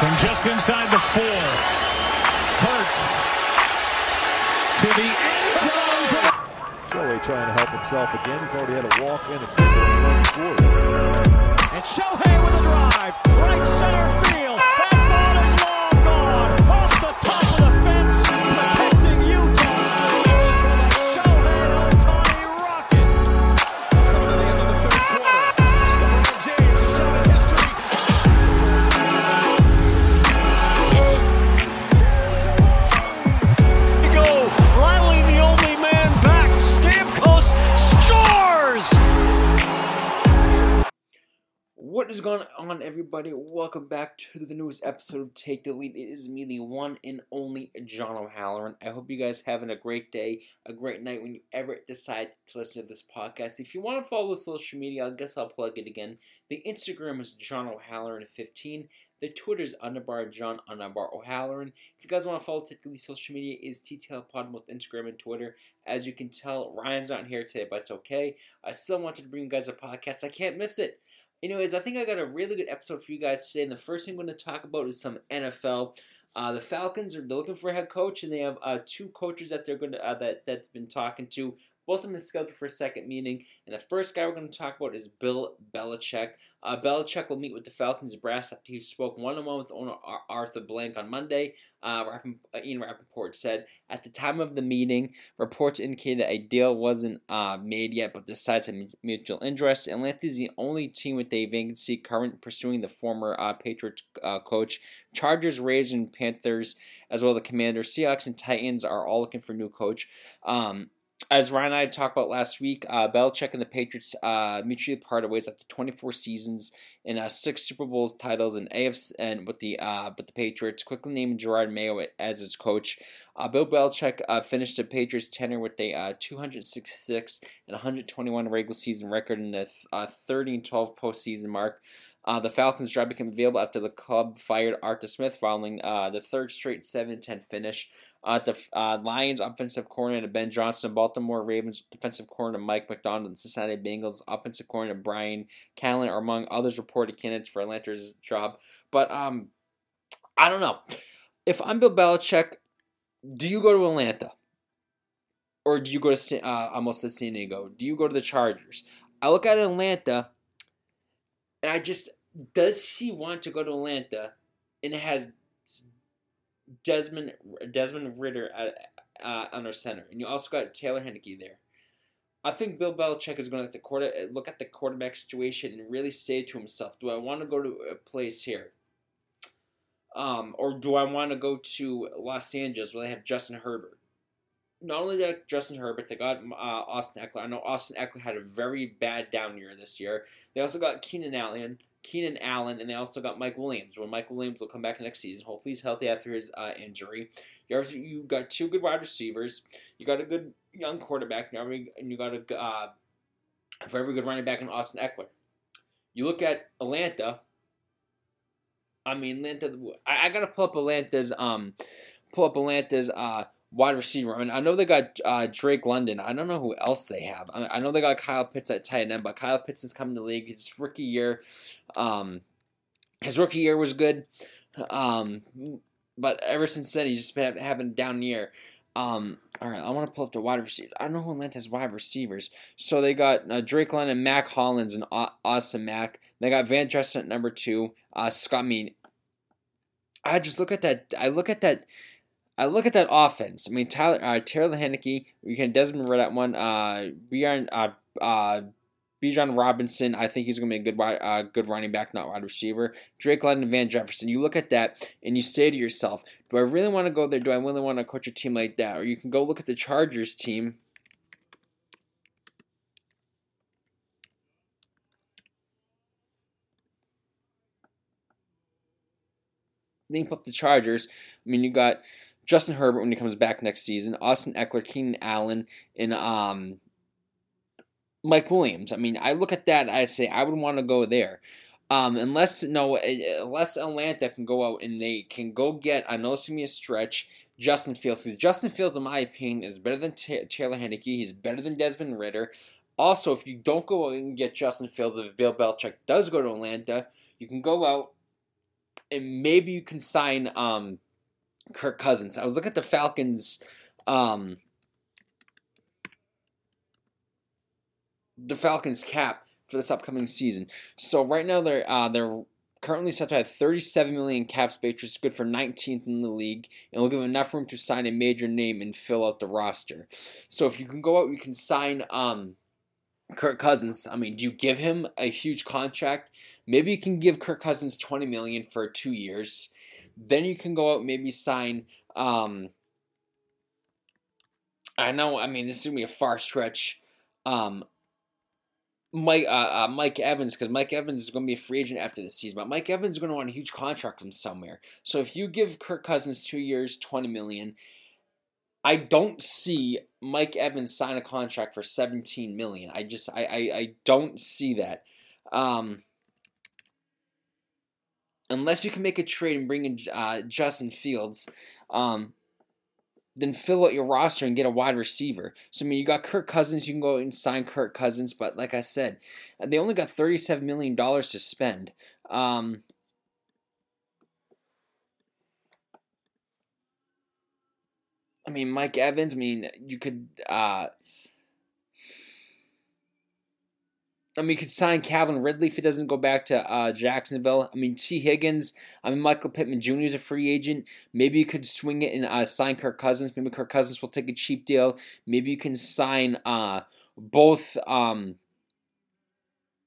From just inside the four. Hurts to the end zone. Shohei trying to help himself again. He's already had a walk and a single and one. And Shohei with a drive. Right center field. On, everybody? Welcome back to the newest episode of Take the Lead. It is me, the one and only John O'Halloran. I hope you guys having a great day, a great night when you ever decide to listen to this podcast. If you want to follow the social media, I guess I'll plug it again. The Instagram is John O'Halloran15. The Twitter is underbar John underbar O'Halloran. If you guys want to follow Lead social media, is TTL Pod both Instagram and Twitter. As you can tell, Ryan's not here today, but it's okay. I still wanted to bring you guys a podcast. I can't miss it. Anyways, I think I got a really good episode for you guys today. And the first thing I'm going to talk about is some NFL. Uh, the Falcons are looking for a head coach, and they have uh, two coaches that they're going to uh, that that's been talking to. Both of them scheduled for a second meeting, and the first guy we're going to talk about is Bill Belichick. Uh, Belichick will meet with the Falcons brass after he spoke one-on-one with owner Ar- Arthur Blank on Monday. Uh, uh, Ian Rapoport said at the time of the meeting, reports indicated that a deal wasn't uh, made yet, but the sides to mutual interest. Atlanta is the only team with a vacancy current pursuing the former uh, Patriots uh, coach. Chargers, Rays, and Panthers, as well as the Commanders, Seahawks, and Titans are all looking for new coach. Um, as Ryan and I talked about last week, uh, Belichick and the Patriots uh, mutually parted ways after 24 seasons and uh, six Super Bowls titles and AFC and with the uh, but the Patriots quickly named Jerod Mayo as his coach. Uh, Bill Belichick uh, finished the Patriots tenure with a uh, 266 and 121 regular season record and a uh, 30 and 12 postseason mark. Uh, the Falcons' job became available after the club fired Arthur Smith following uh, the third straight 7-10 finish. Uh, the uh, Lions offensive coordinator Ben Johnson, Baltimore Ravens defensive coordinator Mike Macdonald, and Cincinnati Bengals offensive coordinator Brian Callahan are among others reported candidates for Atlanta's job. But um, I don't know. If I'm Bill Belichick, do you go to Atlanta? Or do you go to uh, almost to San Diego? Do you go to the Chargers? I look at Atlanta, and I just does he want to go to Atlanta? And it has Desmond Desmond Ridder at, uh, under center, and you also got Taylor Heinicke there. I think Bill Belichick is going to look at the quarter, look at the quarterback situation and really say to himself, "Do I want to go to a place here, um, or do I want to go to Los Angeles where they have Justin Herbert?" Not only that Justin Herbert, they got uh, Austin Ekeler. I know Austin Ekeler had a very bad down year this year. They also got Keenan Allen, Keenan Allen, and they also got Mike Williams. When Mike Williams will come back next season, hopefully he's healthy after his uh, injury. You you got two good wide receivers. You got a good young quarterback, and you got a, uh, very good running back in Austin Ekeler. You look at Atlanta. I mean, Atlanta. I, I gotta pull up Atlanta's um, pull up Atlanta's uh wide receiver. I mean, I know they got uh, Drake London. I don't know who else they have. I, I know they got Kyle Pitts at tight end, but Kyle Pitts is coming to the league. His rookie year, um, his rookie year was good, um, but ever since then he's just been having down year. Um, all right, I want to pull up the wide receivers. I don't know who Atlanta's wide receivers. So they got uh, Drake London, Mack Hollins, and Au- Austin Mack. They got Van Dressen at number two. Uh, Scott. I mean, I just look at that. I look at that. I look at that offense. I mean, Tyler, uh, Taylor Heinicke, you can Desmond Ridder at one. Uh, Bjorn, uh, uh, Bijan Robinson, I think he's going to be a good wide, uh, good running back, not wide receiver. Drake London, Van Jefferson. You look at that and you say to yourself, do I really want to go there? Do I really want to coach a team like that? Or you can go look at the Chargers team. Link up the Chargers. I mean, you got Justin Herbert when he comes back next season, Austin Ekeler, Keenan Allen, and um, Mike Williams. I mean, I look at that I say I would want to go there. Um, unless no, unless Atlanta can go out and they can go get, I know it's gonna be a stretch. Justin Fields, because Justin Fields, in my opinion, is better than T- Taylor Heinicke. He's better than Desmond Ridder. Also, if you don't go out and get Justin Fields, if Bill Belichick does go to Atlanta, you can go out and maybe you can sign um, Kirk Cousins. I was looking at the Falcons. Um, the Falcons cap for this upcoming season. So right now they're uh, they're currently set to have 37 million cap space, which is good for 19th in the league, and will give them enough room to sign a major name and fill out the roster. So if you can go out, you can sign um, Kirk Cousins. I mean, do you give him a huge contract? Maybe you can give Kirk Cousins 20 million for two years. Then you can go out, maybe sign. Um, I know. I mean, this is gonna be a far stretch. Um, Mike uh, uh, Mike Evans because Mike Evans is going to be a free agent after the season, but Mike Evans is going to want a huge contract from somewhere. So if you give Kirk Cousins two years, twenty million, I don't see Mike Evans sign a contract for seventeen million. I just I I, I don't see that. Um, unless you can make a trade and bring in uh, Justin Fields, um, then fill out your roster and get a wide receiver. So I mean, you got Kirk Cousins, you can go and sign Kirk Cousins, but like I said, they only got thirty-seven million dollars to spend. Um, I mean, Mike Evans. I mean, you could. Uh, I mean, you could sign Calvin Ridley if he doesn't go back to uh, Jacksonville. I mean, Tee Higgins. I mean, Michael Pittman Jr. is a free agent. Maybe you could swing it and uh, sign Kirk Cousins. Maybe Kirk Cousins will take a cheap deal. Maybe you can sign uh, both. Um,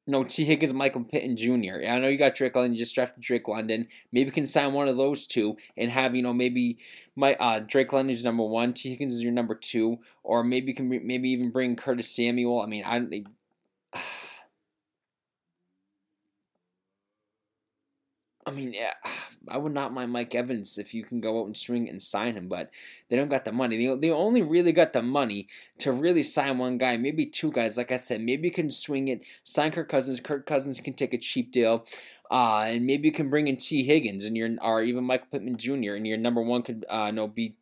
no, Tee Higgins Michael Pittman Jr. I know you got Drake London. You just drafted Drake London. Maybe you can sign one of those two and have you know maybe my uh, Drake London is number one. Tee Higgins is your number two, or maybe you can maybe even bring Curtis Samuel. I mean, I. I mean, yeah, I would not mind Mike Evans if you can go out and swing and sign him, but they don't got the money. They, they only really got the money to really sign one guy, maybe two guys. Like I said, maybe you can swing it, sign Kirk Cousins. Kirk Cousins can take a cheap deal, uh, and maybe you can bring in Tee Higgins and your or even Michael Pittman Jr. and your number one could uh, no be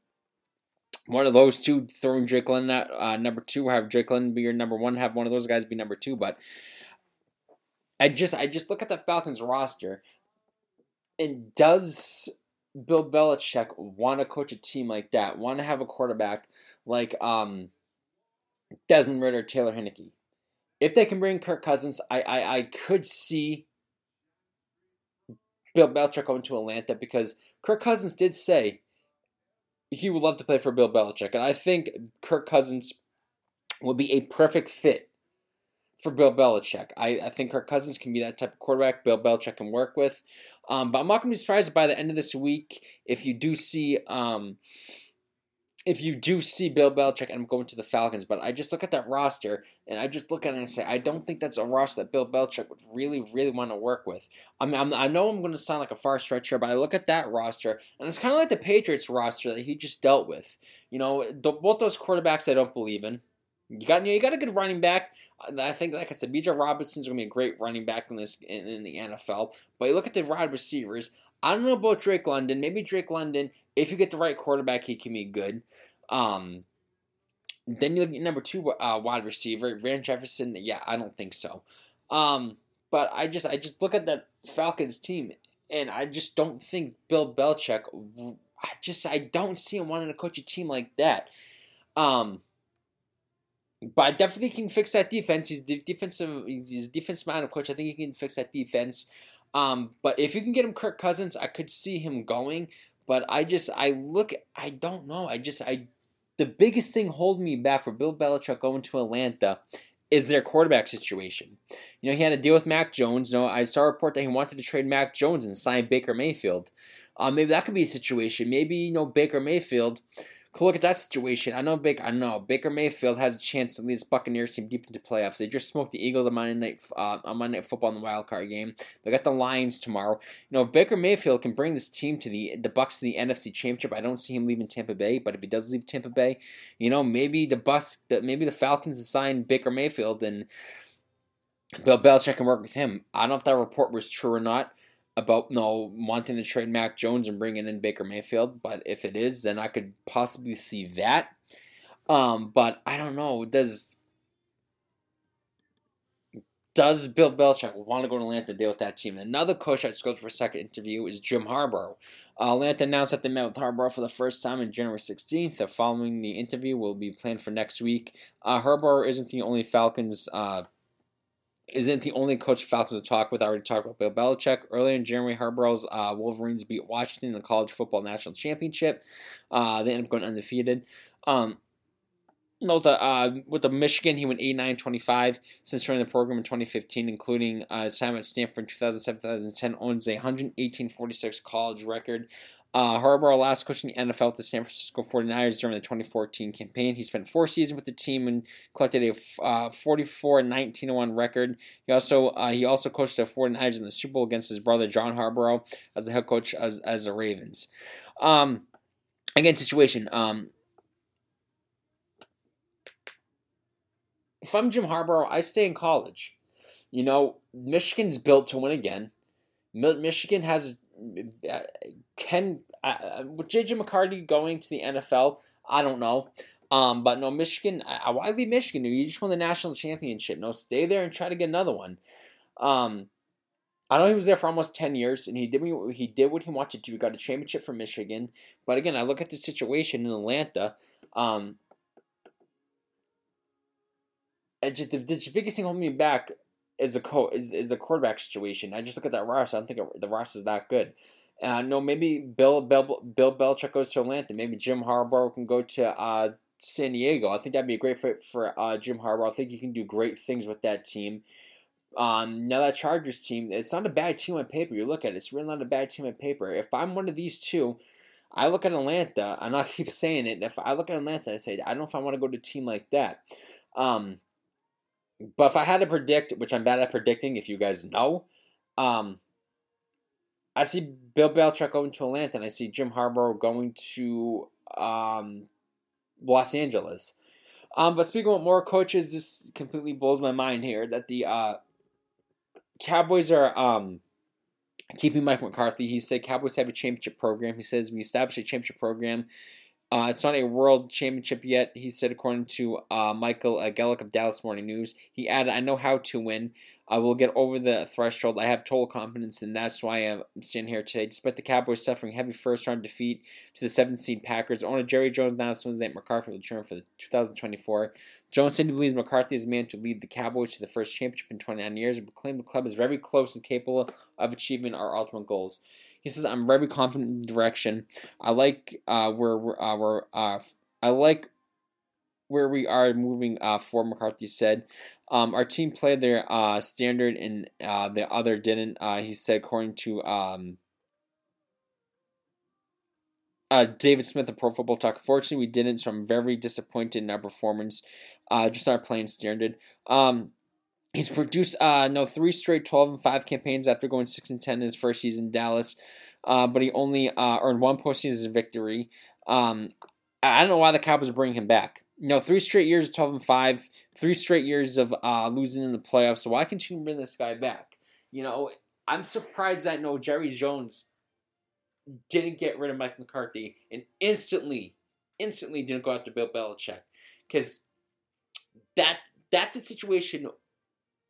one of those two. Throwing Drake London at uh, number two, have Drake London be your number one, have one of those guys be number two, but. I just I just look at the Falcons roster and does Bill Belichick want to coach a team like that? Want to have a quarterback like um, Desmond Ridder, Taylor Heinicke? If they can bring Kirk Cousins, I, I, I could see Bill Belichick going to Atlanta because Kirk Cousins did say he would love to play for Bill Belichick, and I think Kirk Cousins would be a perfect fit for Bill Belichick. I, I think Kirk Cousins can be that type of quarterback Bill Belichick can work with. Um, but I'm not going to be surprised by the end of this week if you do see um, if you do see Bill Belichick and I'm going to the Falcons. But I just look at that roster and I just look at it and I say I don't think that's a roster that Bill Belichick would really really want to work with. I mean I'm, i know I'm going to sound like a far stretcher, but I look at that roster and it's kind of like the Patriots roster that he just dealt with. You know, the, both those quarterbacks I don't believe in. You got you got a good running back. I think, like I said, Bijan Robinson's gonna be a great running back in this in, in, the NFL. But you look at the wide receivers. I don't know about Drake London. Maybe Drake London, if you get the right quarterback, he can be good. Um, then you look at number two uh, wide receiver, Van Jefferson. Yeah, I don't think so. Um, but I just I just look at that Falcons team, and I just don't think Bill Belichick. I just I don't see him wanting to coach a team like that. Um, but I definitely can fix that defense. He's defensive. He's defensive minded coach. I think he can fix that defense. Um, but if you can get him Kirk Cousins, I could see him going. But I just I look. I don't know. I just I. The biggest thing holding me back for Bill Belichick going to Atlanta is their quarterback situation. You know, he had to deal with Mac Jones. You know, I saw a report that he wanted to trade Mac Jones and sign Baker Mayfield. Uh, maybe that could be a situation. Maybe you know Baker Mayfield look at that situation. I know Baker. I know Baker Mayfield has a chance to lead his Buccaneers team deep into playoffs. They just smoked the Eagles on Monday night uh, on Monday Night Football in the wild card game. They got the Lions tomorrow. You know, if Baker Mayfield can bring this team to the the Bucs to the NFC Championship, I don't see him leaving Tampa Bay. But if he does leave Tampa Bay, you know, maybe the Bucs, maybe the Falcons assign Baker Mayfield and Bill Belichick can work with him. I don't know if that report was true or not about know, wanting to trade Mac Jones and bringing in Baker Mayfield, but if it is, then I could possibly see that. Um, but I don't know. Does does Bill Belichick want to go to Atlanta to deal with that team? Another coach that's scheduled for a second interview is Jim Harbaugh. Uh, Atlanta announced that they met with Harbaugh for the first time on January 16th. The following the interview will be planned for next week. Uh, Harbaugh isn't the only Falcons. Uh, isn't the only coach Falcons to talk with. I already talked about Bill Belichick. Earlier in January, Harbaugh's uh, Wolverines beat Washington in the College Football National Championship. Uh, they ended up going undefeated. Um, note that uh, with the Michigan, he went 89 25 since joining the program in 2015, including uh, his time at Stanford in 2007 2010, owns a 118 46 college record. Uh, Harbaugh last coaching the NFL with the San Francisco 49ers during the 2014 campaign. He spent four seasons with the team and collected a uh, 44 19 1 record. He also uh, he also coached the 49ers in the Super Bowl against his brother John Harbaugh as the head coach as, as the Ravens. Um, again, situation. Um, if I'm Jim Harbaugh, I stay in college. You know, Michigan's built to win again. Michigan has can uh, with JJ McCarthy going to the NFL. I don't know. Um, but no, Michigan. I, why leave Michigan? You just won the national championship. No, stay there and try to get another one. Um, I know he was there for almost ten years, and he did he did what he wanted to. He got a championship for Michigan. But again, I look at the situation in Atlanta. Um, just, the, the biggest thing holding me back is a co is, is a quarterback situation. I just look at that roster. I don't think the roster is that good. Uh, no, maybe Bill Bill Bill Belichick goes to Atlanta. Maybe Jim Harbaugh can go to uh, San Diego. I think that'd be a great fit for uh, Jim Harbaugh. I think he can do great things with that team. Um, now that Chargers team, it's not a bad team on paper. You look at it; it's really not a bad team on paper. If I'm one of these two, I look at Atlanta, and I keep saying it. If I look at Atlanta, I say I don't know if I want to go to a team like that. Um, but if I had to predict, which I'm bad at predicting, if you guys know, um, I see Bill Belichick going to Atlanta, and I see Jim Harbaugh going to um, Los Angeles. Um, but speaking of more coaches, this completely blows my mind here that the uh, Cowboys are um, keeping Mike McCarthy. He said Cowboys have a championship program. He says we established a championship program uh, it's not a world championship yet, he said, according to uh, Michael uh, Gehlken of Dallas Morning News. He added, I know how to win. I will get over the threshold. I have total confidence, and that's why I'm standing here today. Despite the Cowboys suffering heavy first round defeat to the 7th seed Packers, owner Jerry Jones announced Wednesday that McCarthy will return for the 2024. Jones said he believes McCarthy is man to lead the Cowboys to the first championship in 29 years and proclaimed the club is very close and capable of achieving our ultimate goals. He says, "I'm very confident in the direction. I like uh, where we're, uh, uh, I like where we are moving uh, for McCarthy said. Um, our team played their uh, standard and uh, the other didn't. Uh, he said, according to um, uh, David Smith of Pro Football Talk. Fortunately, we didn't, so I'm very disappointed in our performance. Uh, just not playing standard. Um, he's produced uh, no three straight 12 and five campaigns after going six and ten in his first season in Dallas. Uh, but he only uh, earned one postseason victory. Um, I don't know why the Cowboys are bringing him back. You know, three straight years of 12 and 5, three straight years of uh, losing in the playoffs. So why can't you bring this guy back? You know, I'm surprised that no Jerry Jones didn't get rid of Mike McCarthy and instantly, instantly didn't go after Bill Belichick. Because that that's a situation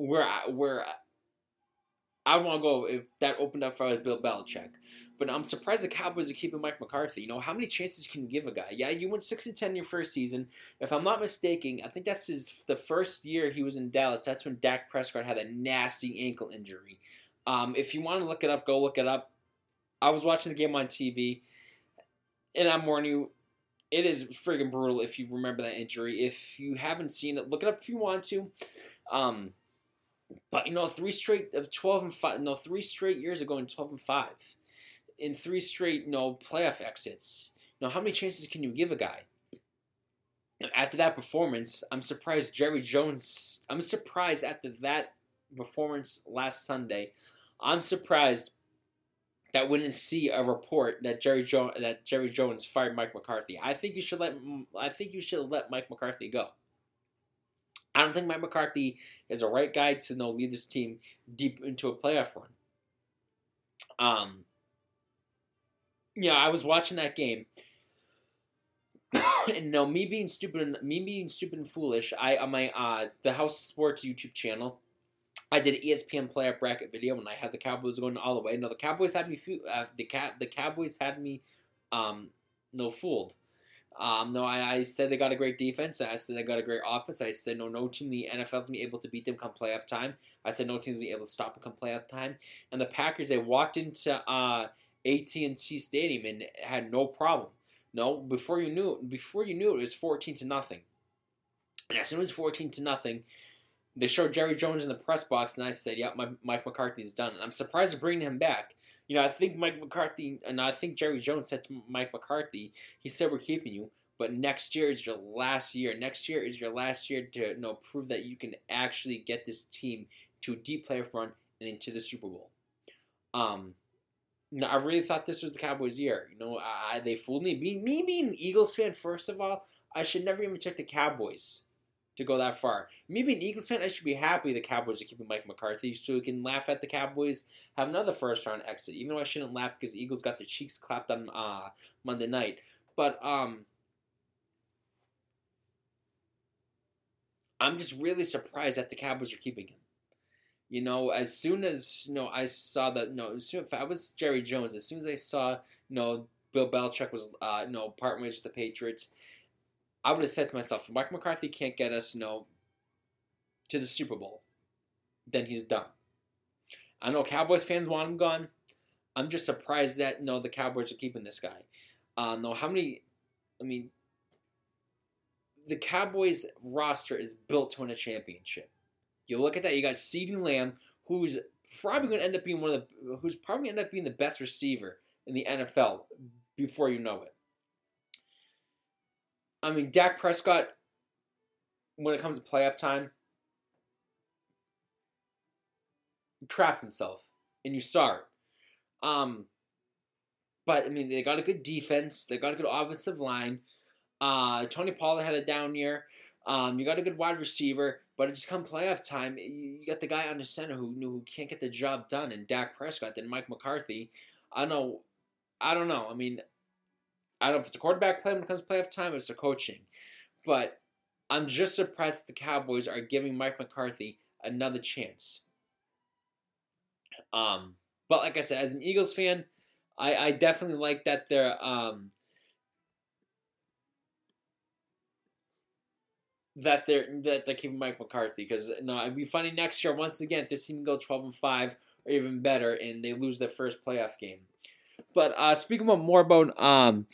where I, where I want to go if that opened up for Bill Belichick. But I'm surprised the Cowboys are keeping Mike McCarthy. You know, how many chances can you give a guy? Yeah, you went six and ten your first season. If I'm not mistaken, I think that's his the first year he was in Dallas. That's when Dak Prescott had a nasty ankle injury. Um, if you want to look it up, go look it up. I was watching the game on TV, and I'm warning you, it is friggin' brutal if you remember that injury. If you haven't seen it, look it up if you want to. Um, but you know, three straight of twelve and five. No, three straight years of going twelve and five in three straight, you know, playoff exits. You know, how many chances can you give a guy? after that performance, I'm surprised Jerry Jones. I'm surprised after that performance last Sunday. I'm surprised that we didn't see a report that Jerry Jones that Jerry Jones fired Mike McCarthy. I think you should let I think you should let Mike McCarthy go. I don't think Mike McCarthy is the right guy to know lead this team deep into a playoff run. Um, yeah, I was watching that game. and no, me being stupid, and me being stupid and foolish. I on my uh the House Sports YouTube channel, I did ESPN playoff bracket video when I had the Cowboys going all the way. No, the Cowboys had me. Uh, the cat. The Cowboys had me. Um, no fooled. Um, no, I, I said they got a great defense. I said they got a great offense. I said no, no team in the NFL gonna be able to beat them come playoff time. I said no team's gonna be able to stop them come playoff time. And the Packers, they walked into uh, AT&T Stadium and had no problem. No, before you knew, it, before you knew, it was fourteen to nothing. And as soon as fourteen to nothing, they showed Jerry Jones in the press box, and I said, "Yep, Mike McCarthy's done." And I'm surprised to bring him back. You know, I think Mike McCarthy, and I think Jerry Jones said to Mike McCarthy, he said, "We're keeping you." But next year is your last year. Next year is your last year to you know, prove that you can actually get this team to a deep playoff run and into the Super Bowl. Um, I really thought this was the Cowboys' year. You know, I, they fooled me. me. Me being an Eagles fan, first of all, I should never even check the Cowboys to go that far. Me being an Eagles fan, I should be happy the Cowboys are keeping Mike McCarthy so we can laugh at the Cowboys, have another first round exit. Even though I shouldn't laugh because the Eagles got their cheeks clapped on uh, Monday night. But um, I'm just really surprised that the Cowboys are keeping him. You know, as soon as you know, I saw that. No, as soon if I was Jerry Jones, as soon as I saw, you know, Bill Belichick was, uh, you know, part ways with the Patriots, I would have said to myself, if Mike McCarthy can't get us, you know, to the Super Bowl, then he's done. I know Cowboys fans want him gone. I'm just surprised that you know the Cowboys are keeping this guy. Uh, no, how many? I mean, the Cowboys roster is built to win a championship. You look at that, you got CeeDee Lamb, who's probably going to end up being one of the who's probably going to end up being the best receiver in the NFL before you know it. I mean, Dak Prescott, when it comes to playoff time, trapped himself, and you it. Um, but I mean, they got a good defense. They got a good offensive line. Uh, Tony Pollard had a down year. Um, you got a good wide receiver, but it just come playoff time, you got the guy on the center who who can't get the job done, and Dak Prescott and Mike McCarthy. I don't know. I don't know. I mean, I don't know if it's a quarterback play when it comes to playoff time, it's a coaching. But I'm just surprised that the Cowboys are giving Mike McCarthy another chance. Um, but like I said, as an Eagles fan, I, I definitely like that they're um, that they're that they're keeping Mike McCarthy because no, it'd be funny next year once again if this team go twelve and five or even better and they lose their first playoff game. But uh, speaking about more about um,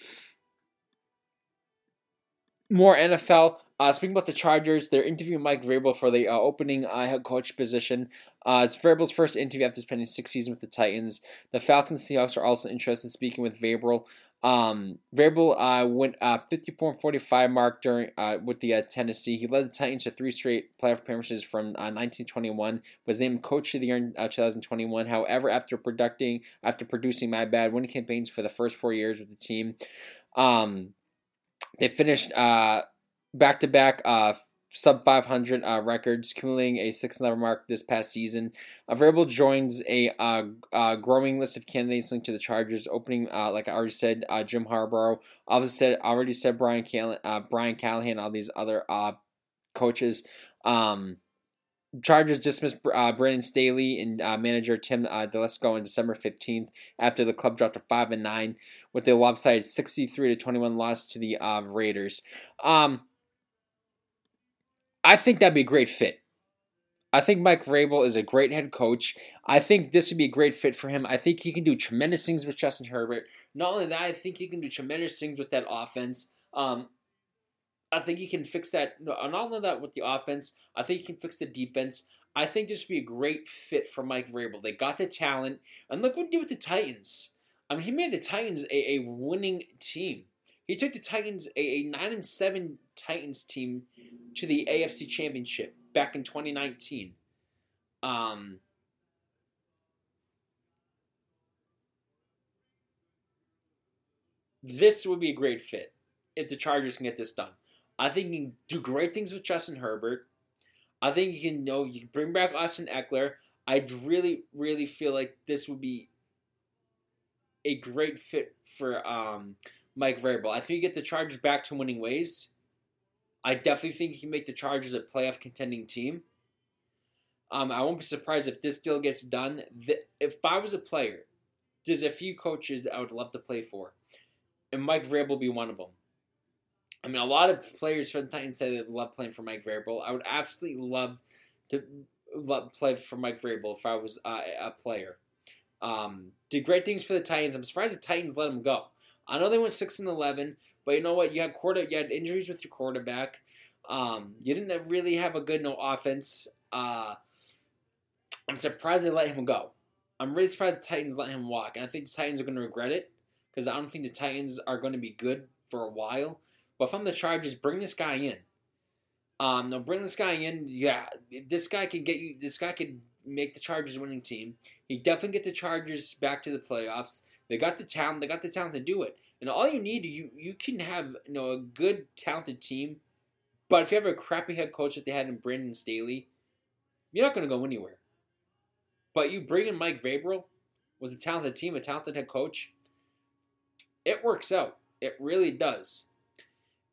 more NFL. Uh, speaking about the Chargers, they're interviewing Mike Vrabel for the uh, opening uh, head coach position. Uh, it's Vrabel's first interview after spending six seasons with the Titans. The Falcons Seahawks are also interested in speaking with Vrabel. Um, Vrabel uh, went uh, 54 and 45 mark during uh, with the uh, Tennessee. He led the Titans to three straight playoff appearances from uh, 1921. Was named Coach of the Year in uh, 2021. However, after producing after producing my bad winning campaigns for the first four years with the team, um, they finished uh, back-to-back uh, sub 500 uh, records, accumulating a 6 11 mark this past season. Uh, joins a uh, uh, growing list of candidates linked to the Chargers, opening, uh, like I already said, uh, Jim Harbaugh. Already said, already said Brian, Callahan, uh, Brian Callahan, all these other uh, coaches. Um, Chargers dismissed uh, Brandon Staley and uh, manager Tim uh, Telesco on December 15th after the club dropped to 5 and 9 with the lopsided 63 to 21 loss to the uh, Raiders. Um, I think that'd be a great fit. I think Mike Vrabel is a great head coach. I think this would be a great fit for him. I think he can do tremendous things with Justin Herbert. Not only that, I think he can do tremendous things with that offense. Um, I think he can fix that. No, not only that with the offense, I think he can fix the defense. I think this would be a great fit for Mike Vrabel. They got the talent, and look what he did with the Titans. I mean, he made the Titans a, a winning team. He took the Titans a, a nine and seven Titans team to the AFC Championship back in 2019. Um, this would be a great fit if the Chargers can get this done. I think you can do great things with Justin Herbert. I think you can you know you can bring back Austin Ekeler. I'd really, really feel like this would be a great fit for um, Mike Vrabel. I think you get the Chargers back to winning ways. I definitely think he can make the Chargers a playoff contending team. Um, I won't be surprised if this deal gets done. The, if I was a player, there's a few coaches that I would love to play for, and Mike Vrabel will be one of them. I mean, a lot of players from the Titans say they love playing for Mike Vrabel. I would absolutely love to love, play for Mike Vrabel if I was uh, a player. Um, did great things for the Titans. I'm surprised the Titans let him go. I know they went six and eleven, but you know what? You had quarter, you had injuries with your quarterback. Um, you didn't really have a good no offense. Uh, I'm surprised they let him go. I'm really surprised the Titans let him walk, and I think the Titans are going to regret it because I don't think the Titans are going to be good for a while. But if I'm the Chargers, bring this guy in. Um, no, bring this guy in. Yeah, this guy can get you. This guy can make the Chargers winning team. He definitely get the Chargers back to the playoffs. They got the talent. They got the talent to do it. And all you need, you you can have you know a good talented team, but if you have a crappy head coach that they had in Brandon Staley, you're not going to go anywhere. But you bring in Mike Vrabel with a talented team, a talented head coach, it works out. It really does.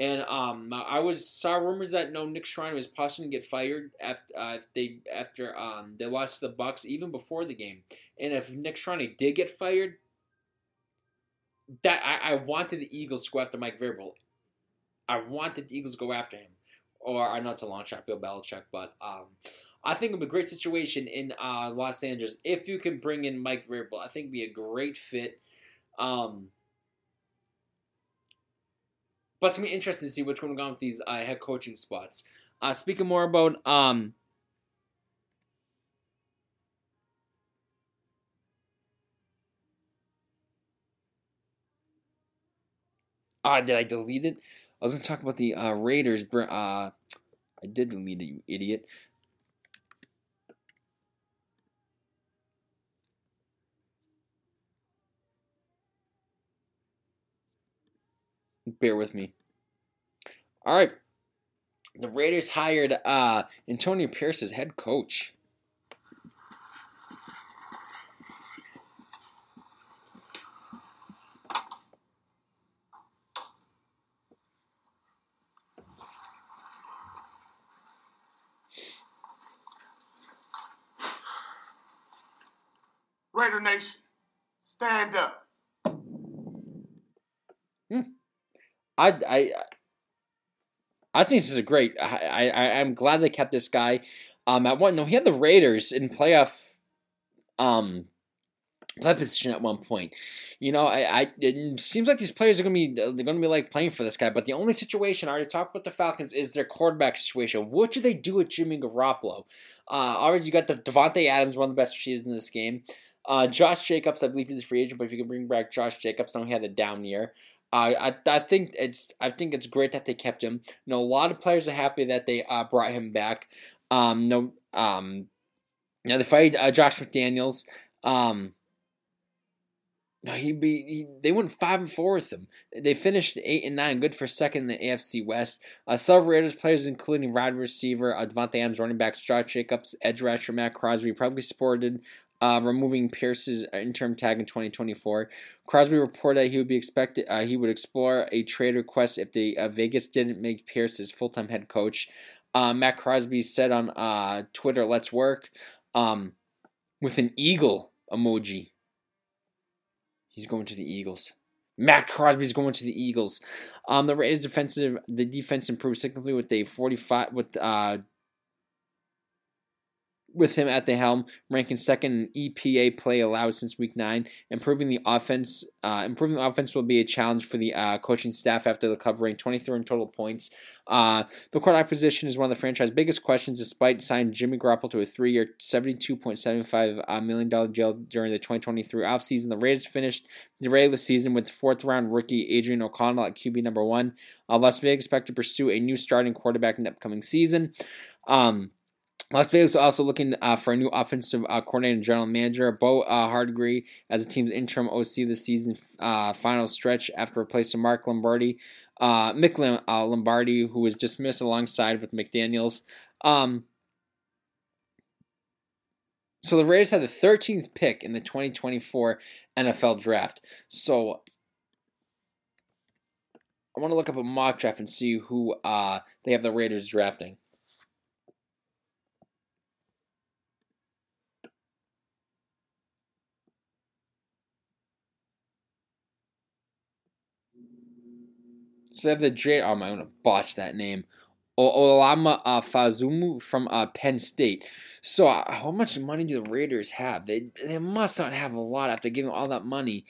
And um, I was saw rumors that no Nick Sirianni was possibly get fired after uh, they after um they lost the Bucs even before the game. And if Nick Sirianni did get fired, that I, I wanted the Eagles to go after Mike Vrabel. I wanted the Eagles to go after him. Or I know it's a long shot, Bill Belichick, but um, I think it would be a great situation in uh, Los Angeles if you can bring in Mike Vrabel. I think it'd be a great fit. Um, but it's gonna be interesting to see what's going on with these uh, head coaching spots. Uh, speaking more about um, Ah, did I delete it? I was gonna talk about the uh, Raiders. Uh, I did delete it, you idiot. Bear with me. All right. The Raiders hired uh, Antonio Pierce as head coach. I, I, I think this is a great. I, I, I'm glad they kept this guy. Um, at one, no, he had the Raiders in playoff, um, play position at one point. You know, I, I it seems like these players are gonna be they're gonna be like playing for this guy. But the only situation I already talked about the Falcons is their quarterback situation. What do they do with Jimmy Garoppolo? Uh, already you got the Davante Adams, one of the best receivers in this game. Uh, Josh Jacobs, I believe he's a free agent, but if you can bring back Josh Jacobs, now he had a down year. I, I think it's I think it's great that they kept him. You know, a lot of players are happy that they uh, brought him back. Um, no, um, now they fight uh, Josh McDaniels. Um, no, he be he, they went five and four with him. They finished eight and nine, good for second in the AFC West. Uh, several Raiders players, including wide receiver uh, Davante Adams, running back Josh Jacobs, edge rusher Maxx Crosby, probably supported uh, removing Pierce's interim tag in 2024. Crosby reported that he would be expected uh, he would explore a trade request if the uh, Vegas didn't make Pierce his full time head coach. Uh, Maxx Crosby said on uh, Twitter, "Let's work," um, with an eagle emoji. He's going to the Eagles. Maxx Crosby's going to the Eagles. Um, the Raiders defensive the defense improved significantly with a 45 with uh with him at the helm, ranking second in EPA play allowed since week nine. Improving the offense, uh, improving the offense will be a challenge for the uh, coaching staff after the club ranked 23rd in total points. Uh, the quarterback position is one of the franchise's biggest questions, despite signing Jimmy Garoppolo to a three-year, $72.75 uh, million dollar deal during the 2023 offseason. The Raiders finished the regular season with fourth-round rookie Adrian O'Connell at QB number one. Uh, Las Vegas expect to pursue a new starting quarterback in the upcoming season. Um, Las Vegas also looking uh, for a new offensive uh, coordinator and general manager. Bo uh, Hardegree as the team's interim OC this season uh, final stretch after replacing Mark Lombardi, uh, Mick uh, Lombardi, who was dismissed alongside with McDaniels. Um, so the Raiders had the 13th pick in the 2024 NFL Draft. So I want to look up a mock draft and see who they have the Raiders drafting. So they have the Dre. Oh, I'm gonna botch that name. Olama uh, Fazumu from uh, Penn State. So uh, how much money do the Raiders have? They they must not have a lot after giving all that money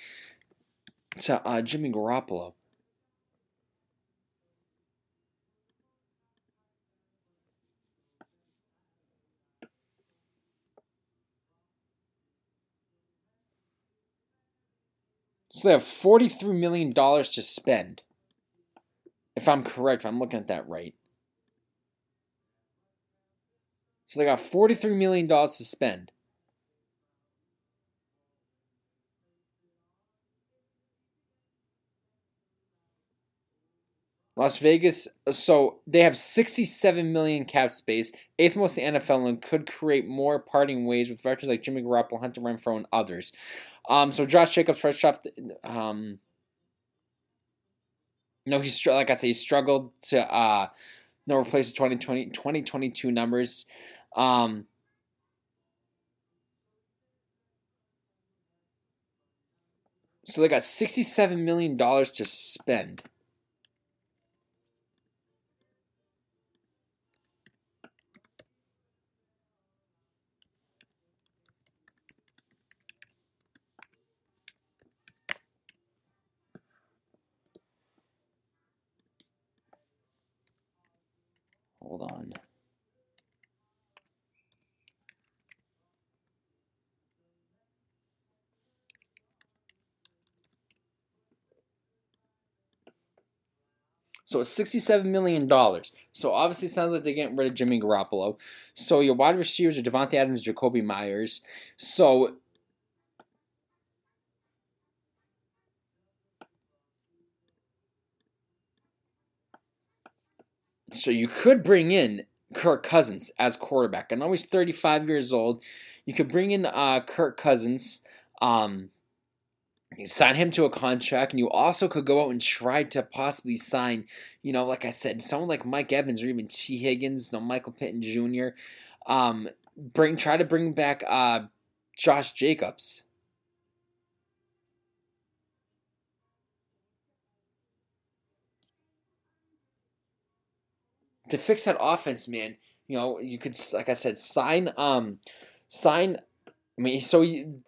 to uh, Jimmy Garoppolo. So they have $43 million to spend. If I'm correct, if I'm looking at that right. So they got $43 million to spend. Las Vegas, so they have 67 million cap space, eighth most in the NFL, and could create more parting ways with veterans like Jimmy Garoppolo, Hunter Renfrow, and others. Um, so Josh Jacobs first off, um, no, he's like I said, he struggled to uh, no replace 2020 2022 numbers. Um, so they got 67 million dollars to spend. Hold on. So it's $67 million. So obviously sounds like they're getting rid of Jimmy Garoppolo. So your wide receivers are Davante Adams, Jakobi Meyers. So So you could bring in Kirk Cousins as quarterback. I know he's 35 years old. You could bring in uh, Kirk Cousins. Um, you sign him to a contract, and you also could go out and try to possibly sign, you know, like I said, someone like Mike Evans or even Tee Higgins, no Michael Pittman Jr. Um, bring try to bring back uh, Josh Jacobs. To fix that offense, man, you know, you could, like I said, sign, um, sign. I mean, so you,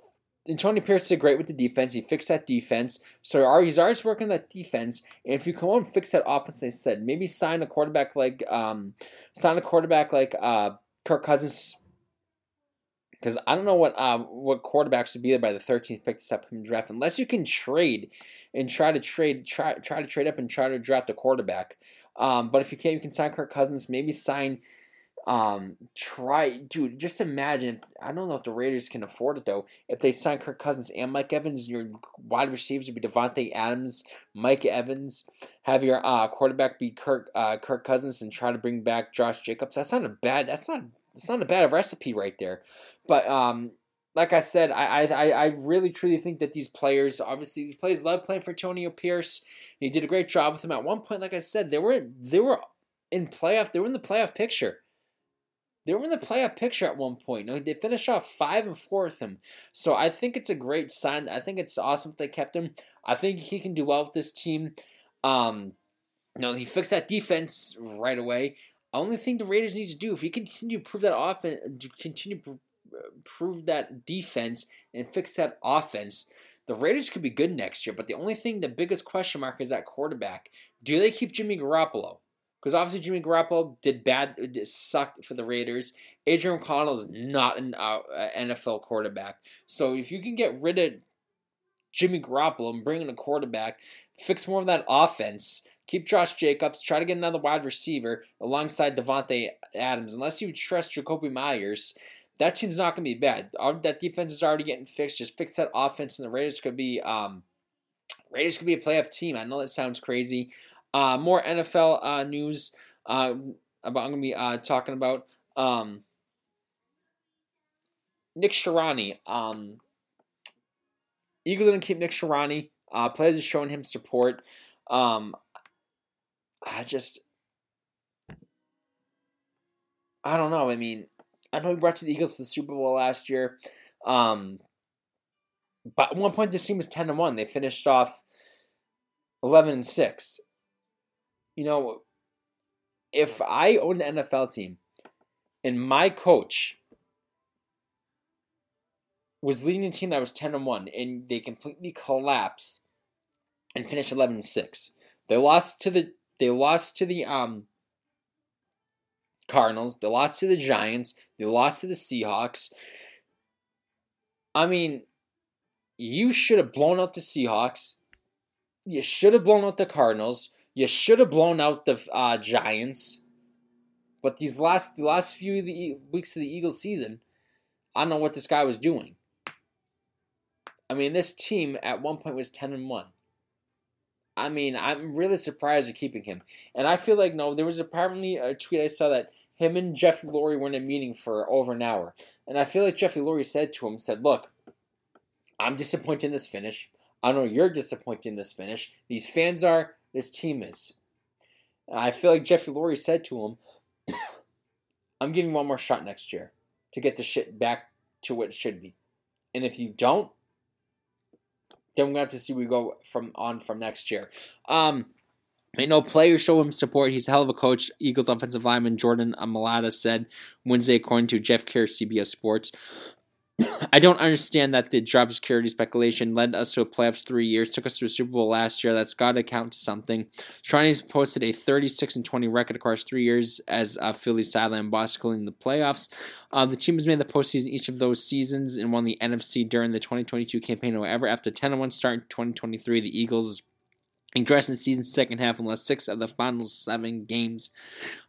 Tony Pierce did great with the defense. He fixed that defense. So he's always working that defense. And if you come on and fix that offense, they said maybe sign a quarterback like, um, sign a quarterback like uh, Kirk Cousins. Because I don't know what uh, what quarterbacks would be there by the 13th pick this upcoming draft, unless you can trade and try to trade try try to trade up and try to draft a quarterback. Um, but if you can't, you can sign Kirk Cousins. Maybe sign. Um, try, dude. Just imagine. I don't know if the Raiders can afford it though. If they sign Kirk Cousins and Mike Evans, your wide receivers would be Davante Adams, Mike Evans. Have your uh, quarterback be Kirk uh, Kirk Cousins, and try to bring back Josh Jacobs. That's not a bad. That's not. It's not a bad recipe right there. But um, like I said, I, I I really truly think that these players, obviously these players love playing for Antonio Pierce. He did a great job with him. At one point, like I said, they were they were in playoff. They were in the playoff picture. They were in the playoff picture at one point. You know, they finished off five and four with him. So I think it's a great sign. I think it's awesome that they kept him. I think he can do well with this team. Um, you know, he fixed that defense right away. Only thing the Raiders need to do, if he continue to prove that offense, continue to prove that defense and fix that offense, the Raiders could be good next year. But the only thing, the biggest question mark is that quarterback. Do they keep Jimmy Garoppolo? Because obviously Jimmy Garoppolo did bad, did sucked for the Raiders. Adrian O'Connell is not an uh, NFL quarterback. So if you can get rid of Jimmy Garoppolo and bring in a quarterback, fix more of that offense, keep Josh Jacobs, try to get another wide receiver alongside Davante Adams. Unless you trust Jakobi Meyers, that team's not going to be bad. That defense is already getting fixed. Just fix that offense, and the Raiders could be um, Raiders could be a playoff team. I know that sounds crazy. Uh, more NFL uh, news uh, about I'm going to be uh, talking about um, Nick Sirianni. Um, Eagles going to keep Nick Sirianni. Uh, players are showing him support. Um, I just, I don't know. I mean, I know he brought to the Eagles to the Super Bowl last year. Um, but at one point, this team was ten and one. They finished off eleven and six. You know, if I owned an NFL team and my coach was leading a team that was 10 and 1 and they completely collapsed and finished 11 and 6. They lost to the they lost to the um Cardinals, they lost to the Giants, they lost to the Seahawks. I mean, you should have blown out the Seahawks. You should have blown out the Cardinals. You should have blown out the uh, Giants. But these last the last few of the weeks of the Eagles season, I don't know what this guy was doing. I mean, this team at one point was ten and one. I mean, I'm really surprised at keeping him. And I feel like no, there was apparently a tweet I saw that him and Jeffrey Lurie were in a meeting for over an hour. And I feel like Jeffrey Lurie said to him, said, Look, I'm disappointed in this finish. I know you're disappointed in this finish. These fans are, this team is. And I feel like Jeffrey Lurie said to him, I'm giving one more shot next year to get the shit back to what it should be. And if you don't, then we're to have to see where we go from on from next year. Um, I know players show him support. He's a hell of a coach. Eagles offensive lineman Jordan Mailata said Wednesday, according to Jeff Kerr, CBS Sports. I don't understand that the job security speculation led us to a playoffs three years, took us to a Super Bowl last year. That's got to count to something. Sirianni's posted a 36 and 20 record across three years as uh, Philly sideline boss, including the playoffs. Uh, the team has made the postseason each of those seasons and won the NFC during the 2022 campaign. However, after 10 1 start in 2023, the Eagles Addressing the season's second half and lost six of the final seven games.